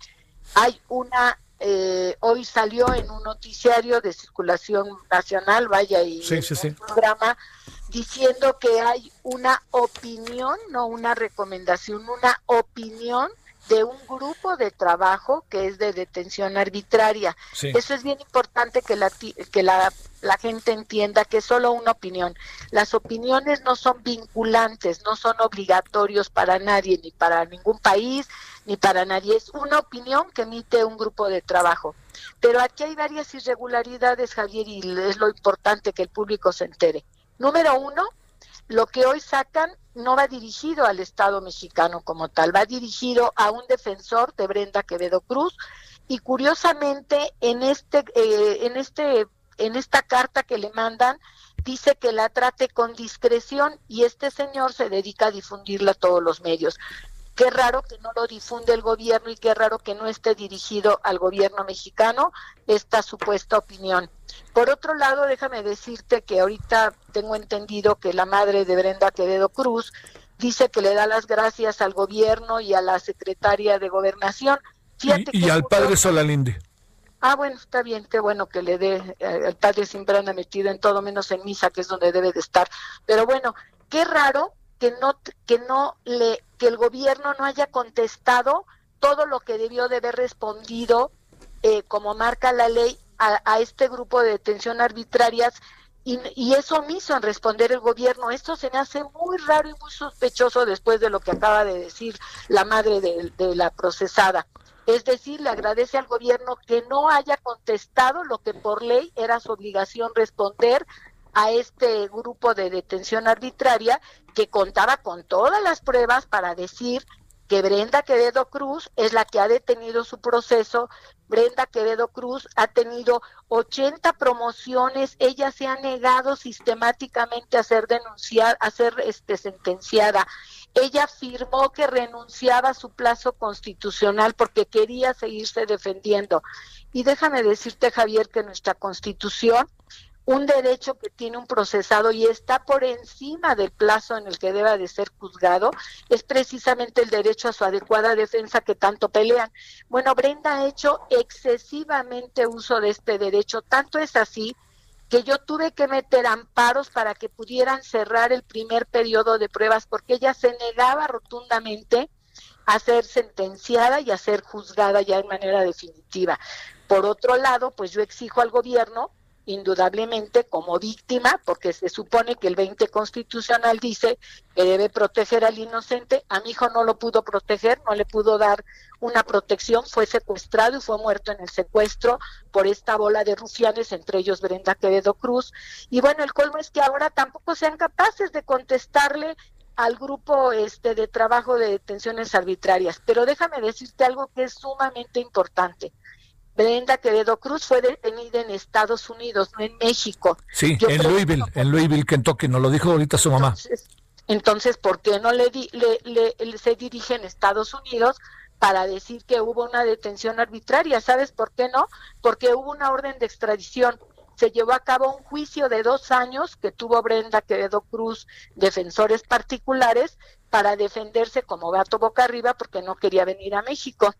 hay una eh, hoy salió en un noticiario de circulación nacional, vaya, y un programa diciendo que hay una opinión, no una recomendación, una opinión de un grupo de trabajo que es de detención arbitraria. Eso es bien importante que la que la, la gente entienda que es solo una opinión. Las opiniones no son vinculantes, no son obligatorios para nadie, ni para ningún país, ni para nadie. Es una opinión que emite un grupo de trabajo. Pero aquí hay varias irregularidades, Javier, y es lo importante que el público se entere. Número uno, lo que hoy sacan no va dirigido al Estado mexicano como tal, va dirigido a un defensor de Brenda Quevedo Cruz. Y curiosamente en este eh, en este en esta carta que le mandan dice que la trate con discreción y este señor se dedica a difundirla a todos los medios Qué raro que no lo difunde el gobierno y qué raro que no esté dirigido al gobierno mexicano esta supuesta opinión. Por otro lado, déjame decirte que ahorita tengo entendido que la madre de Brenda Quevedo Cruz dice que le da las gracias al gobierno y a la secretaria de gobernación. y, al padre Solalinde. Ah, bueno, está bien, qué bueno que le dé, eh, al padre siempre anda metido en todo menos en misa, que es donde debe de estar. Pero bueno, qué raro que no, que no le, que el gobierno no haya contestado todo lo que debió de haber respondido, eh, como marca la ley, a, este grupo de detención arbitrarias y, y, eso omiso en responder el gobierno. Esto se me hace muy raro y muy sospechoso después de lo que acaba de decir la madre de, la procesada. Es decir, le agradece al gobierno que no haya contestado lo que por ley era su obligación responder a este grupo de detención arbitraria que contaba con todas las pruebas para decir que Brenda Quevedo Cruz es la que ha detenido su proceso. Brenda Quevedo Cruz ha tenido 80 promociones, ella se ha negado sistemáticamente a ser denunciada, a ser este, sentenciada. Ella afirmó que renunciaba a su plazo constitucional porque quería seguirse defendiendo. Y déjame decirte, Javier, que nuestra constitución un derecho que tiene un procesado y está por encima del plazo en el que deba de ser juzgado, es precisamente el derecho a su adecuada defensa que tanto pelean. Bueno, Brenda ha hecho excesivamente uso de este derecho, tanto es así que yo tuve que meter amparos para que pudieran cerrar el primer periodo de pruebas porque ella se negaba rotundamente a ser sentenciada y a ser juzgada ya de manera definitiva. Por otro lado, pues yo exijo al gobierno indudablemente como víctima, porque se supone que el 20 constitucional dice que debe proteger al inocente. A mi hijo no lo pudo proteger, no le pudo dar una protección, fue secuestrado y fue muerto en el secuestro por esta bola de rufianes, entre ellos Brenda Quevedo Cruz. Y bueno, el colmo es que ahora tampoco sean capaces de contestarle al grupo este de trabajo de detenciones arbitrarias. Pero déjame decirte algo que es sumamente importante Brenda Quevedo Cruz fue detenida en Estados Unidos, no en México. Sí, en Louisville, en Louisville, Kentucky, nos lo dijo ahorita su mamá. Entonces, ¿por qué no le, le, se dirige en Estados Unidos para decir que hubo una detención arbitraria? ¿Sabes por qué no? Porque hubo una orden de extradición. Se llevó a cabo un juicio de dos años que tuvo Brenda Quevedo Cruz, defensores particulares, para defenderse como gato boca arriba porque no quería venir a México.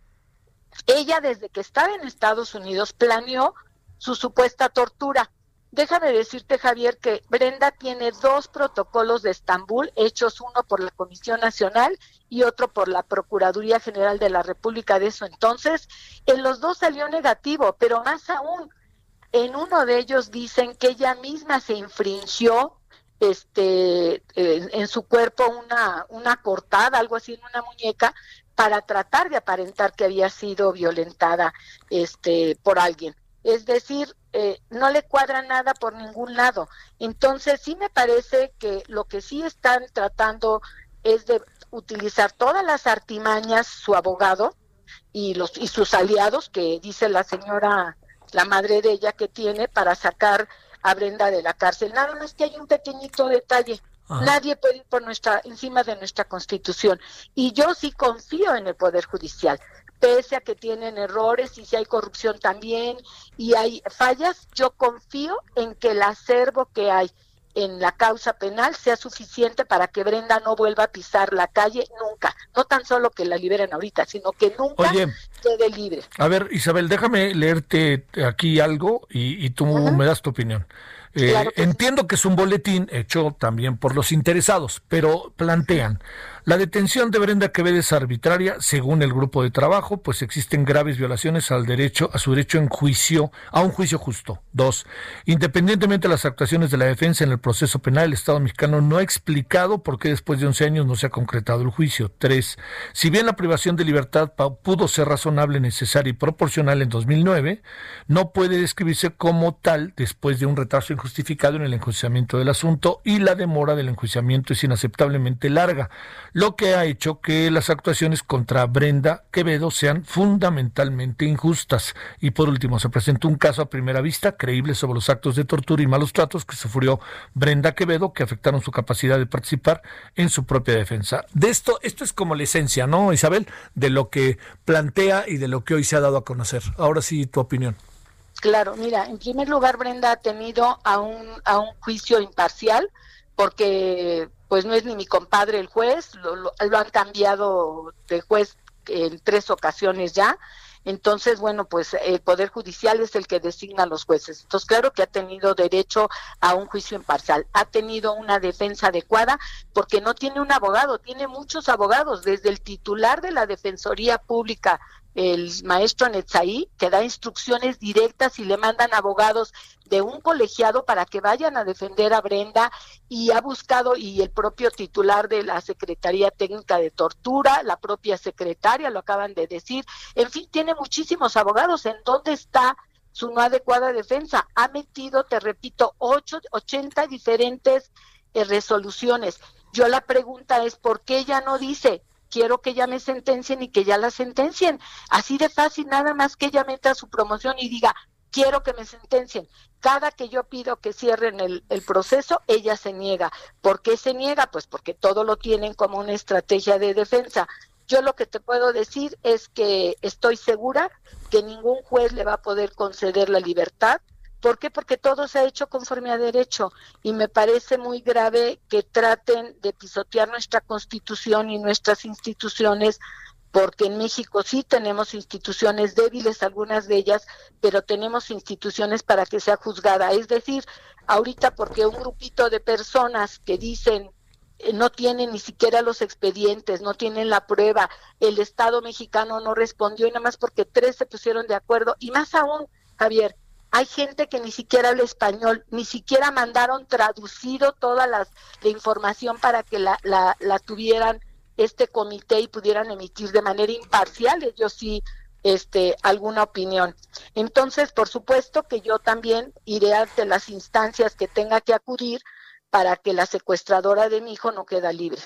Ella desde que estaba en Estados Unidos planeó su supuesta tortura. Déjame decirte, Javier, que Brenda tiene dos protocolos de Estambul, hechos uno por la Comisión Nacional y otro por la Procuraduría General de la República de eso entonces. En los dos salió negativo, pero más aún, en uno de ellos dicen que ella misma se infringió este en su cuerpo una una cortada algo así en una muñeca para tratar de aparentar que había sido violentada este por alguien. Es decir, eh, no le cuadra nada por ningún lado. Entonces, sí me parece que lo que sí están tratando es de utilizar todas las artimañas su abogado y los y sus aliados que dice la señora la madre de ella que tiene para sacar a Brenda de la cárcel. Nada más que hay un pequeñito detalle. Nadie puede ir por nuestra, encima de nuestra constitución. Y yo sí confío en el Poder Judicial, pese a que tienen errores y si hay corrupción también y hay fallas, yo confío en que el acervo que hay en la causa penal sea suficiente para que Brenda no vuelva a pisar la calle nunca. No tan solo que la liberen ahorita, sino que nunca quede libre. A ver, Isabel, déjame leerte aquí algo y, tú me das tu opinión. Eh, entiendo que es un boletín hecho también por los interesados, pero plantean la detención de Brenda Quevedo es arbitraria, según el grupo de trabajo, pues existen graves violaciones al derecho, a su derecho en juicio, a un juicio justo. Dos, independientemente de las actuaciones de la defensa en el proceso penal, el Estado mexicano no ha explicado por qué después de 11 años no se ha concretado el juicio. Tres, si bien la privación de libertad pudo ser razonable, necesaria y proporcional en 2009, no puede describirse como tal después de un retraso injustificado en el enjuiciamiento del asunto y la demora del enjuiciamiento es inaceptablemente larga lo que ha hecho que las actuaciones contra Brenda Quevedo sean fundamentalmente injustas. Y por último, se presentó un caso a primera vista creíble sobre los actos de tortura y malos tratos que sufrió Brenda Quevedo que afectaron su capacidad de participar en su propia defensa. De esto, esto es como la esencia, ¿no, Isabel? De lo que plantea y de lo que hoy se ha dado a conocer. Ahora sí, tu opinión. Claro, mira, en primer lugar, Brenda ha tenido a un, a un juicio imparcial porque pues no es ni mi compadre el juez, lo, lo, han cambiado de juez en tres ocasiones ya. Entonces, bueno, pues el Poder Judicial es el que designa a los jueces. Entonces, claro que ha tenido derecho a un juicio imparcial, ha tenido una defensa adecuada porque no tiene un abogado, tiene muchos abogados, desde el titular de la Defensoría Pública el maestro Netzaí, que da instrucciones directas y le mandan abogados de un colegiado para que vayan a defender a Brenda y ha buscado y el propio titular de la Secretaría Técnica de Tortura, la propia secretaria, lo acaban de decir, en fin, tiene muchísimos abogados. ¿En dónde está su no adecuada defensa? Ha metido, te repito, ocho, 80 diferentes eh, resoluciones. Yo la pregunta es, ¿por qué ella no dice? Quiero que ya me sentencien y que ya la sentencien. Así de fácil, nada más que ella meta su promoción y diga, quiero que me sentencien. Cada que yo pido que cierren el, proceso, ella se niega. ¿Por qué se niega? Pues porque todo lo tienen como una estrategia de defensa. Yo lo que te puedo decir es que estoy segura que ningún juez le va a poder conceder la libertad ¿Por qué? Porque todo se ha hecho conforme a derecho y me parece muy grave que traten de pisotear nuestra constitución y nuestras instituciones porque en México sí tenemos instituciones débiles, algunas de ellas, pero tenemos instituciones para que sea juzgada. Es decir, ahorita porque un grupito de personas que dicen eh, no tienen ni siquiera los expedientes, no tienen la prueba, el Estado mexicano no respondió y nada más porque tres se pusieron de acuerdo, y más aún, Javier, hay gente que ni siquiera habla español, ni siquiera mandaron traducido toda la información para que la, la, la tuvieran este comité y pudieran emitir de manera imparcial ellos sí este alguna opinión. Entonces, por supuesto que yo también iré ante las instancias que tenga que acudir para que la secuestradora de mi hijo no quede libre.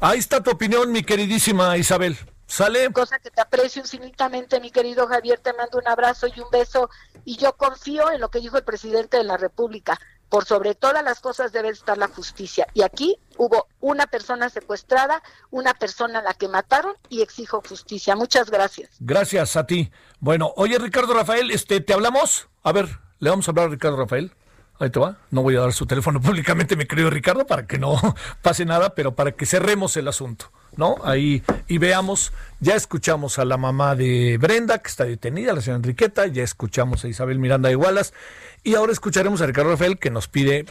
Ahí está tu opinión, mi queridísima Isabel. ¿Sale? Cosa que te aprecio infinitamente, mi querido Javier, te mando un abrazo y un beso y yo confío en lo que dijo el presidente de la República. Por sobre todas las cosas debe estar la justicia. Y aquí hubo una persona secuestrada, una persona a la que mataron y exijo justicia. Muchas gracias. Gracias a ti. Bueno, oye Ricardo Rafael, este, ¿te hablamos? A ver, le vamos a hablar a Ricardo Rafael. Ahí te va. No voy a dar su teléfono públicamente, mi querido Ricardo, para que no pase nada, pero para que cerremos el asunto. ¿No? Ahí y veamos, ya escuchamos a la mamá de Brenda, que está detenida, la señora Enriqueta, ya escuchamos a Isabel Miranda de Igualas, y ahora escucharemos a Ricardo Rafael, que nos pide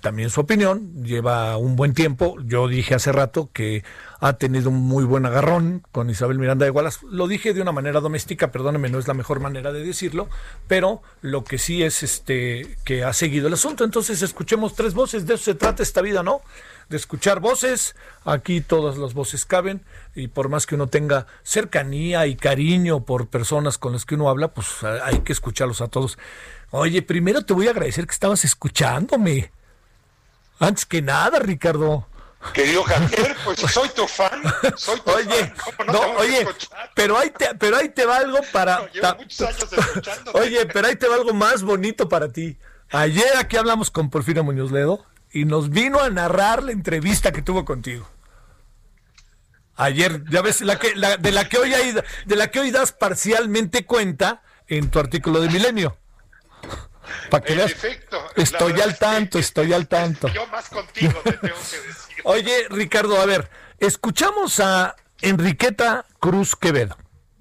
también su opinión, lleva un buen tiempo, yo dije hace rato que ha tenido un muy buen agarrón con Isabel Miranda de Igualas, lo dije de una manera doméstica, perdóneme, no es la mejor manera de decirlo, pero lo que sí es este que ha seguido el asunto, entonces escuchemos tres voces, de eso se trata esta vida, ¿no? De escuchar voces. Aquí todas las voces caben y por más que uno tenga cercanía y cariño por personas con las que uno habla, pues hay que escucharlos a todos. Oye, primero te voy a agradecer que estabas escuchándome. Antes que nada, Ricardo. Querido Javier, pues soy tu fan. Soy tu oye, no, oye, pero ahí te, pero ahí te va algo para. oye, pero ahí te va algo más bonito para ti. Ayer aquí hablamos con Porfirio Muñoz Ledo y nos vino a narrar la entrevista que tuvo contigo. Ayer, ya ves, la que, la, de, la que hoy hay, de la que hoy das parcialmente cuenta en tu artículo de Milenio. Para que veas, estoy al tanto, estoy al tanto. Yo más contigo te tengo que decir. Oye, Ricardo, a ver, escuchamos a Enriqueta Cruz Quevedo.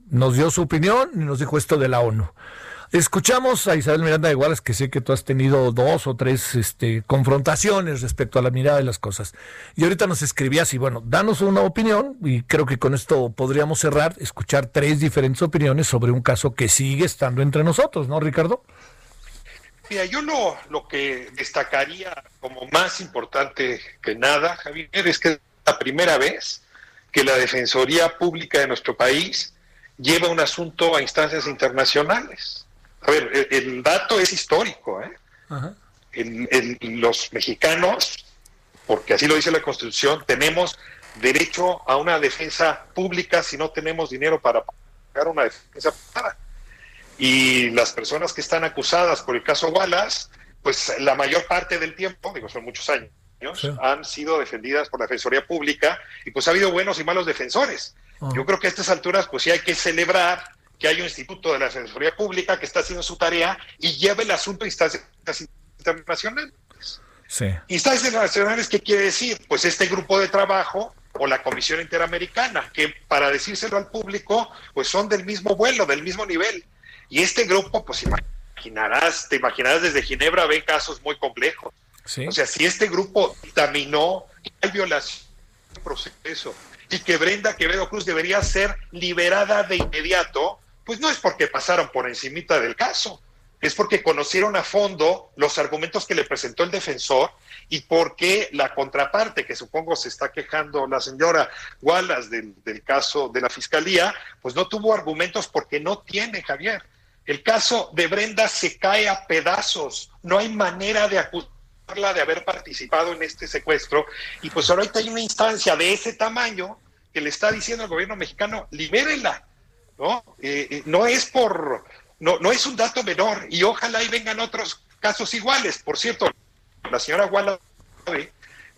Nos dio su opinión y nos dijo esto de la ONU. Escuchamos a Isabel Miranda de Guaras, que sé que tú has tenido dos o tres este, confrontaciones respecto a la mirada de las cosas. Y ahorita nos escribías y bueno, danos una opinión y creo que con esto podríamos cerrar, escuchar tres diferentes opiniones sobre un caso que sigue estando entre nosotros, ¿no, Ricardo? Mira, yo lo, lo que destacaría como más importante que nada, Javier, es que es la primera vez que la Defensoría Pública de nuestro país lleva un asunto a instancias internacionales. A ver, el, dato es histórico. ¿eh? los mexicanos, porque así lo dice la Constitución, tenemos derecho a una defensa pública si no tenemos dinero para pagar una defensa privada. Y las personas que están acusadas por el caso Wallace, pues la mayor parte del tiempo, digo, son muchos años, han sido defendidas por la Defensoría Pública y pues ha habido buenos y malos defensores. Yo creo que a estas alturas pues sí hay que celebrar que hay un instituto de la Defensoría Pública que está haciendo su tarea y lleva el asunto a instancias internacionales. Sí. Instancias internacionales, ¿qué quiere decir? Pues este grupo de trabajo o la Comisión Interamericana, que para decírselo al público, pues son del mismo vuelo, del mismo nivel. Y este grupo, pues imaginarás, te imaginarás desde Ginebra ven casos muy complejos. O sea, si este grupo dictaminó que hay violación del proceso y que Brenda Quevedo Cruz debería ser liberada de inmediato, pues no es porque pasaron por encimita del caso, es porque conocieron a fondo los argumentos que le presentó el defensor y porque la contraparte, que supongo se está quejando la señora Wallace del, del caso de la fiscalía, pues no tuvo argumentos porque no tiene, Javier. El caso de Brenda se cae a pedazos, no hay manera de acusarla de haber participado en este secuestro y pues ahorita hay una instancia de ese tamaño que le está diciendo al gobierno mexicano, libérela, ¿no? Eh, eh, no es por no, no es un dato menor y ojalá y vengan otros casos iguales. Por cierto, la señora Guala sabe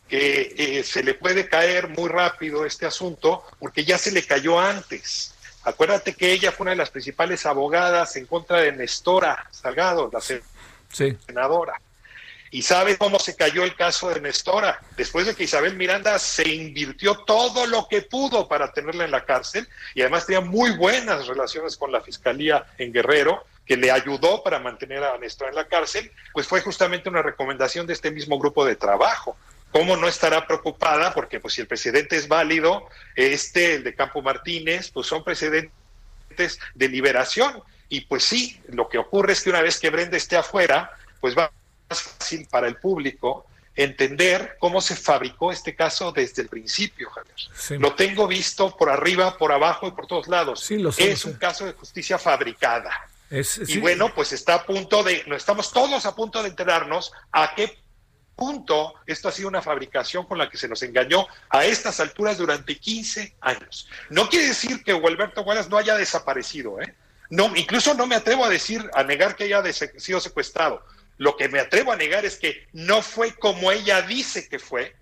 que eh, se le puede caer muy rápido este asunto porque ya se le cayó antes. Acuérdate que ella fue una de las principales abogadas en contra de Nestora Salgado, la senadora. Y sabe cómo se cayó el caso de Nestora. Después de que Isabel Miranda se invirtió todo lo que pudo para tenerla en la cárcel y además tenía muy buenas relaciones con la fiscalía en Guerrero, que le ayudó para mantener a Nestora en la cárcel, pues fue justamente una recomendación de este mismo grupo de trabajo. ¿Cómo no estará preocupada? Porque pues si el presidente es válido, este, el de Campo Martínez, pues son precedentes de liberación. Y pues sí, lo que ocurre es que una vez que Brenda esté afuera, pues va fácil para el público entender cómo se fabricó este caso desde el principio, Javier. Lo tengo visto por arriba, por abajo y por todos lados. es un caso de justicia fabricada. y bueno, pues está a punto de, no estamos todos a punto de enterarnos a qué punto esto ha sido una fabricación con la que se nos engañó a estas alturas durante 15 años. No quiere decir que Gualberto Wallace no haya desaparecido, ¿eh? No, incluso no me atrevo a decir, a negar que haya sido secuestrado lo que me atrevo a negar es que no fue como ella dice que fue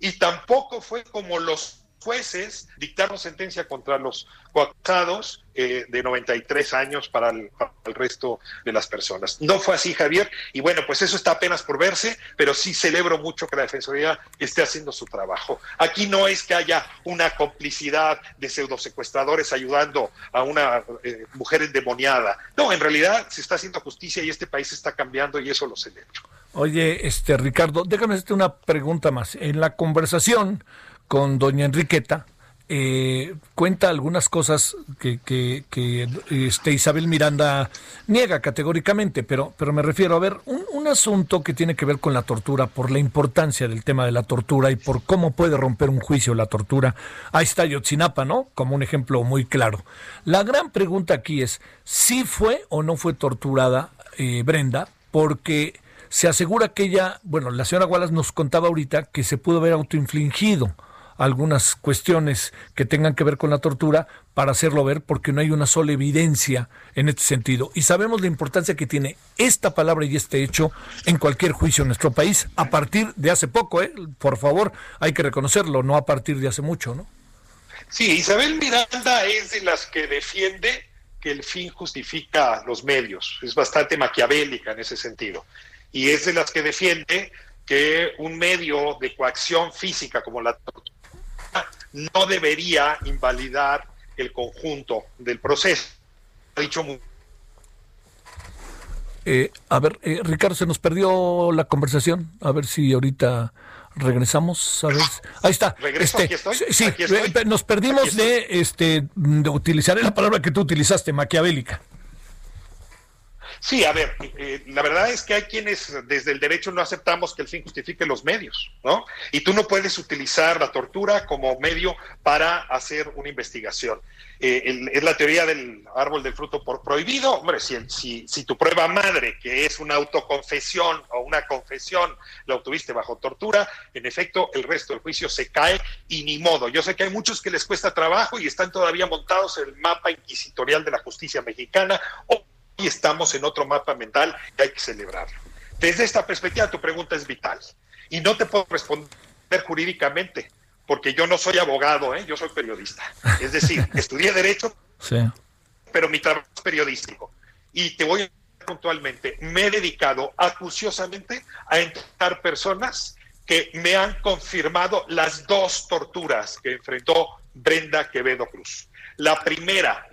y tampoco fue como los jueces dictaron sentencia contra los coacados eh, de 93 años para el, resto de las personas. No fue así, Javier, y bueno, pues eso está apenas por verse, pero sí celebro mucho que la Defensoría esté haciendo su trabajo. Aquí no es que haya una complicidad de pseudosecuestradores ayudando a una eh, mujer endemoniada. No, en realidad se está haciendo justicia y este país está cambiando y eso lo celebro. Oye, este Ricardo, déjame hacerte una pregunta más. En la conversación con doña Enriqueta, eh, cuenta algunas cosas que, que, este Isabel Miranda niega categóricamente, pero, pero me refiero a ver un, un, asunto que tiene que ver con la tortura, por la importancia del tema de la tortura y por cómo puede romper un juicio la tortura. Ahí está Yotzinapa, ¿no? Como un ejemplo muy claro. La gran pregunta aquí es, ¿si fue o no fue torturada eh, Brenda? Porque se asegura que ella, bueno, la señora Wallace nos contaba ahorita que se pudo haber autoinfligido algunas cuestiones que tengan que ver con la tortura para hacerlo ver porque no hay una sola evidencia en este sentido. Y sabemos la importancia que tiene esta palabra y este hecho en cualquier juicio en nuestro país a partir de hace poco, ¿eh? por favor, hay que reconocerlo, no a partir de hace mucho, ¿no? Sí, Isabel Miranda es de las que defiende que el fin justifica los medios, es bastante maquiavélica en ese sentido, y es de las que defiende que un medio de coacción física como la tortura no debería invalidar el conjunto del proceso. Ha dicho eh, a ver, eh, Ricardo, se nos perdió la conversación. A ver si ahorita regresamos. A ver. Ahí está. ¿Regreso? Este, estoy? Sí, eh, nos perdimos de, este, de utilizar la palabra que tú utilizaste, maquiavélica. Sí, a ver, eh, la verdad es que hay quienes desde el derecho no aceptamos que el fin justifique los medios, ¿no? Y tú no puedes utilizar la tortura como medio para hacer una investigación. Eh, es la teoría del árbol del fruto por prohibido. Hombre, si, si, si, tu prueba madre, que es una autoconfesión o una confesión, la obtuviste bajo tortura, en efecto, el resto del juicio se cae y ni modo. Yo sé que hay muchos que les cuesta trabajo y están todavía montados en el mapa inquisitorial de la justicia mexicana. Estamos en otro mapa mental y hay que celebrarlo. Desde esta perspectiva, tu pregunta es vital y no te puedo responder jurídicamente porque yo no soy abogado, ¿eh? yo soy periodista. Es decir, estudié derecho, pero mi trabajo es periodístico. Y te voy a decir puntualmente, me he dedicado acuciosamente a entrevistar personas que me han confirmado las dos torturas que enfrentó Brenda Quevedo Cruz. La primera,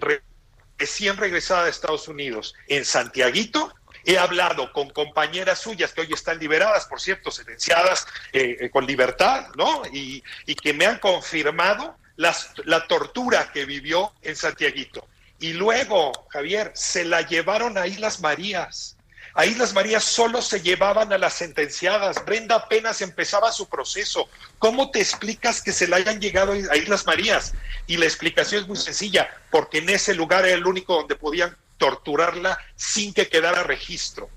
recién regresada de Estados Unidos en Santiaguito, he hablado con compañeras suyas que hoy están liberadas, por cierto, sentenciadas eh, eh, con libertad, ¿no? Y, que me han confirmado la tortura que vivió en Santiaguito. Y luego, Javier, se la llevaron a Islas Marías. A Islas Marías solo se llevaban a las sentenciadas. Brenda apenas empezaba su proceso. ¿Cómo te explicas que se la hayan llegado a Islas Marías? Y la explicación es muy sencilla, porque en ese lugar era el único donde podían torturarla sin que quedara registro.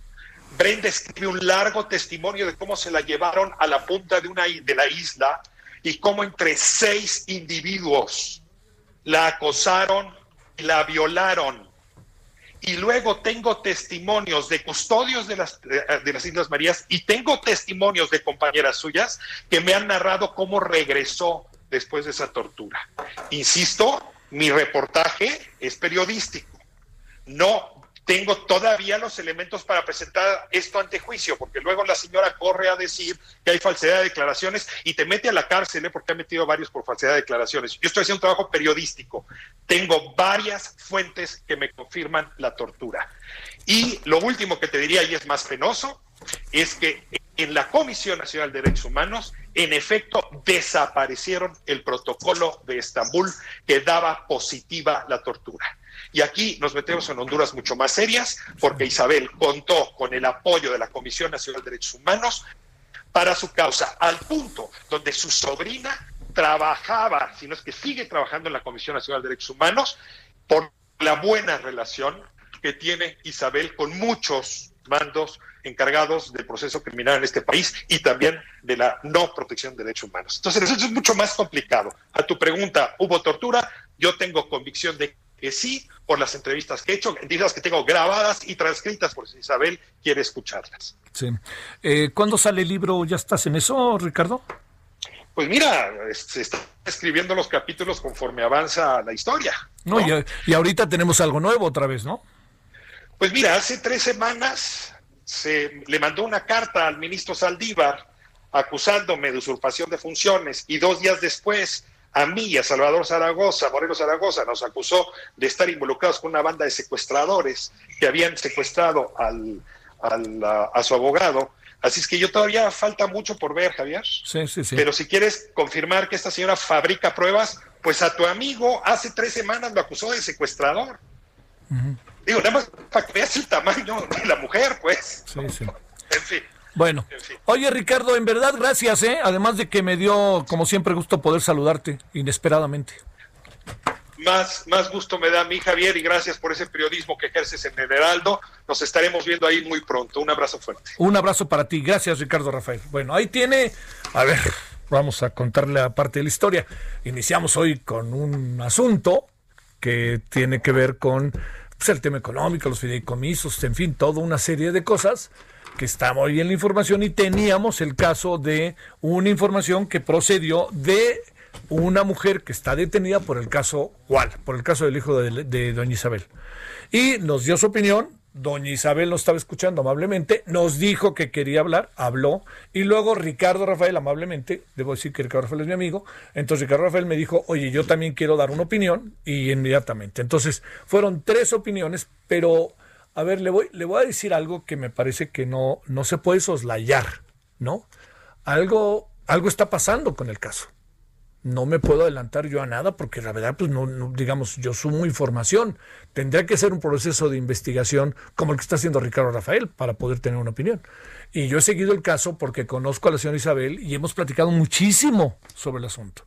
Brenda escribe un largo testimonio de cómo se la llevaron a la punta de, una, de la isla y cómo entre seis individuos la acosaron y la violaron y luego tengo testimonios de custodios de las, de las Islas Marías y tengo testimonios de compañeras suyas que me han narrado cómo regresó después de esa tortura. Insisto, mi reportaje es periodístico. No tengo todavía los elementos para presentar esto ante juicio, porque luego la señora corre a decir que hay falsedad de declaraciones y te mete a la cárcel, ¿eh? porque ha metido varios por falsedad de declaraciones. Yo estoy haciendo un trabajo periodístico. Tengo varias fuentes que me confirman la tortura. Y lo último que te diría, y es más penoso, es que en la Comisión Nacional de Derechos Humanos, en efecto, desaparecieron el protocolo de Estambul que daba positiva la tortura. Y aquí nos metemos en Honduras mucho más serias, porque Isabel contó con el apoyo de la Comisión Nacional de Derechos Humanos para su causa, al punto donde su sobrina trabajaba, si no es que sigue trabajando en la Comisión Nacional de Derechos Humanos, por la buena relación que tiene Isabel con muchos mandos encargados del proceso criminal en este país y también de la no protección de derechos humanos. Entonces, eso es mucho más complicado. A tu pregunta, ¿hubo tortura? Yo tengo convicción de que sí, por las entrevistas que he hecho, entrevistas que tengo grabadas y transcritas, por si Isabel quiere escucharlas. Sí. Eh, ¿Cuándo sale el libro? ¿Ya estás en eso, Ricardo? Pues mira, se está escribiendo los capítulos conforme avanza la historia. No, Y, y, ahorita tenemos algo nuevo otra vez, ¿no? Pues mira, hace tres semanas se le mandó una carta al ministro Saldívar acusándome de usurpación de funciones y dos días después a mí y a Salvador Zaragoza, Moreno Zaragoza, nos acusó de estar involucrados con una banda de secuestradores que habían secuestrado al, a, su abogado. Así es que yo todavía falta mucho por ver, Javier. Sí, sí, sí. Pero si quieres confirmar que esta señora fabrica pruebas, pues a tu amigo hace tres semanas lo acusó de secuestrador. Digo, nada más para que veas el tamaño de la mujer, pues. Sí, sí. En fin. Bueno, oye Ricardo, en verdad gracias, ¿eh? Además de que me dio, como siempre, gusto poder saludarte inesperadamente. Más, más gusto me da a mí, Javier, y gracias por ese periodismo que ejerces en el Heraldo. Nos estaremos viendo ahí muy pronto. Un abrazo fuerte. Un abrazo para ti. Gracias, Ricardo Rafael. Bueno, ahí tiene, a ver, vamos a contarle la parte de la historia. Iniciamos hoy con un asunto que tiene que ver con pues, el tema económico, los fideicomisos, en fin, toda una serie de cosas que está muy bien la información y teníamos el caso de una información que procedió de una mujer que está detenida por el caso ¿cuál? Por el caso del hijo de, de doña Isabel. Y nos dio su opinión, doña Isabel nos estaba escuchando amablemente, nos dijo que quería hablar, habló, y luego Ricardo Rafael amablemente, debo decir que Ricardo Rafael es mi amigo, entonces Ricardo Rafael me dijo, oye, yo también quiero dar una opinión, y inmediatamente. Entonces, fueron tres opiniones, pero a ver, le voy, le voy a decir algo que me parece que no, no se puede soslayar, ¿no? Algo, algo está pasando con el caso. No me puedo adelantar yo a nada porque la verdad, pues no, digamos, yo sumo información. Tendría que ser un proceso de investigación como el que está haciendo Ricardo Rafael para poder tener una opinión. Y yo he seguido el caso porque conozco a la señora Isabel y hemos platicado muchísimo sobre el asunto.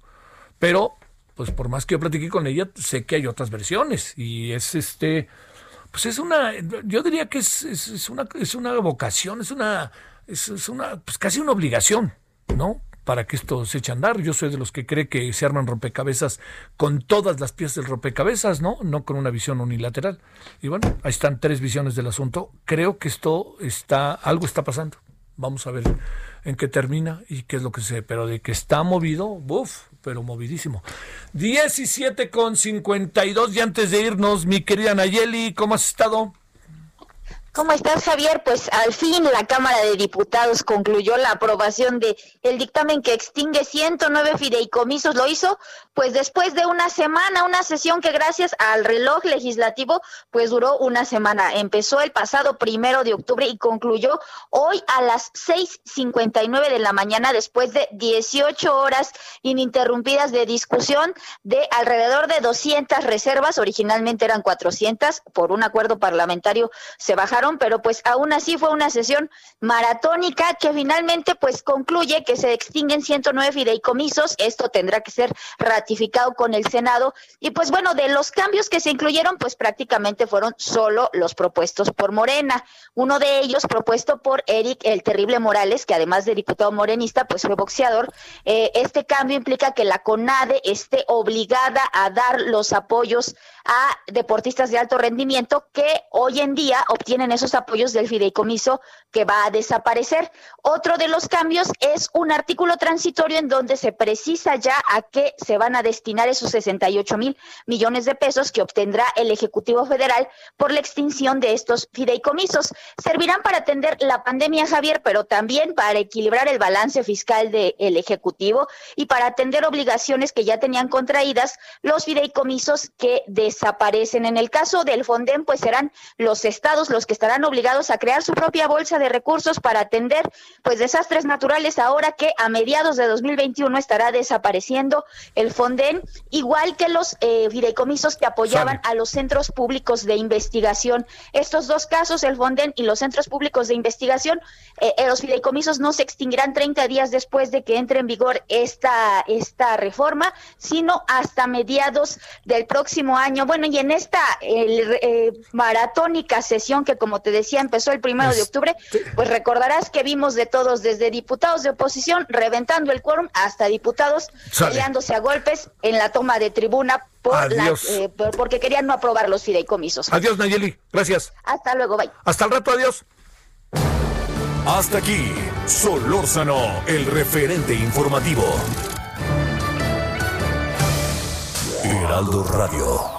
Pero, pues por más que yo platiqué con ella, sé que hay otras versiones y es este, pues es una, yo diría que es, es, una, es una vocación, es una, es, una, pues casi una obligación, ¿no? Para que esto se eche a andar. Yo soy de los que cree que se arman rompecabezas con todas las piezas del rompecabezas, ¿no? No con una visión unilateral. Y bueno, ahí están tres visiones del asunto. Creo que esto está, algo está pasando. Vamos a ver en qué termina y qué es lo que se, pero de que está movido, buf, pero movidísimo. 17 con 52 y antes de irnos, mi querida Nayeli, ¿cómo has estado? ¿Cómo estás, Javier? Pues al fin la Cámara de Diputados concluyó la aprobación de el dictamen que extingue 109 fideicomisos. Lo hizo pues después de una semana, una sesión que gracias al reloj legislativo pues duró una semana. Empezó el pasado primero de octubre y concluyó hoy a las 6.59 de la mañana después de 18 horas ininterrumpidas de discusión de alrededor de 200 reservas. Originalmente eran 400, por un acuerdo parlamentario se bajaron pero pues aún así fue una sesión maratónica que finalmente pues concluye que se extinguen 109 fideicomisos. Esto tendrá que ser ratificado con el Senado. Y pues bueno, de los cambios que se incluyeron, pues prácticamente fueron solo los propuestos por Morena. Uno de ellos propuesto por Eric el Terrible Morales, que además de diputado morenista, pues fue boxeador. Eh, este cambio implica que la CONADE esté obligada a dar los apoyos a deportistas de alto rendimiento que hoy en día obtienen esos apoyos del fideicomiso que va a desaparecer. Otro de los cambios es un artículo transitorio en donde se precisa ya a qué se van a destinar esos 68 mil millones de pesos que obtendrá el Ejecutivo Federal por la extinción de estos fideicomisos. Servirán para atender la pandemia, Javier, pero también para equilibrar el balance fiscal del Ejecutivo y para atender obligaciones que ya tenían contraídas los fideicomisos que desaparecen. En el caso del Fonden, pues serán los estados los que estarán obligados a crear su propia bolsa de recursos para atender pues desastres naturales ahora que a mediados de 2021 estará desapareciendo el Fonden, igual que los eh, fideicomisos que apoyaban a los centros públicos de investigación. Estos dos casos, el Fonden y los centros públicos de investigación, eh, eh, los fideicomisos no se extinguirán 30 días después de que entre en vigor esta, esta reforma, sino hasta mediados del próximo año. Bueno, y en esta maratónica sesión que, como te decía, empezó el primero de octubre, pues recordarás que vimos de todos, desde diputados de oposición reventando el quórum hasta diputados peleándose a golpes en la toma de tribuna por eh, porque querían no aprobar los fideicomisos. Adiós, Nayeli. Gracias. Hasta luego, bye. Hasta el rato, adiós. Hasta aquí, Solórzano, el referente informativo. Heraldo Radio.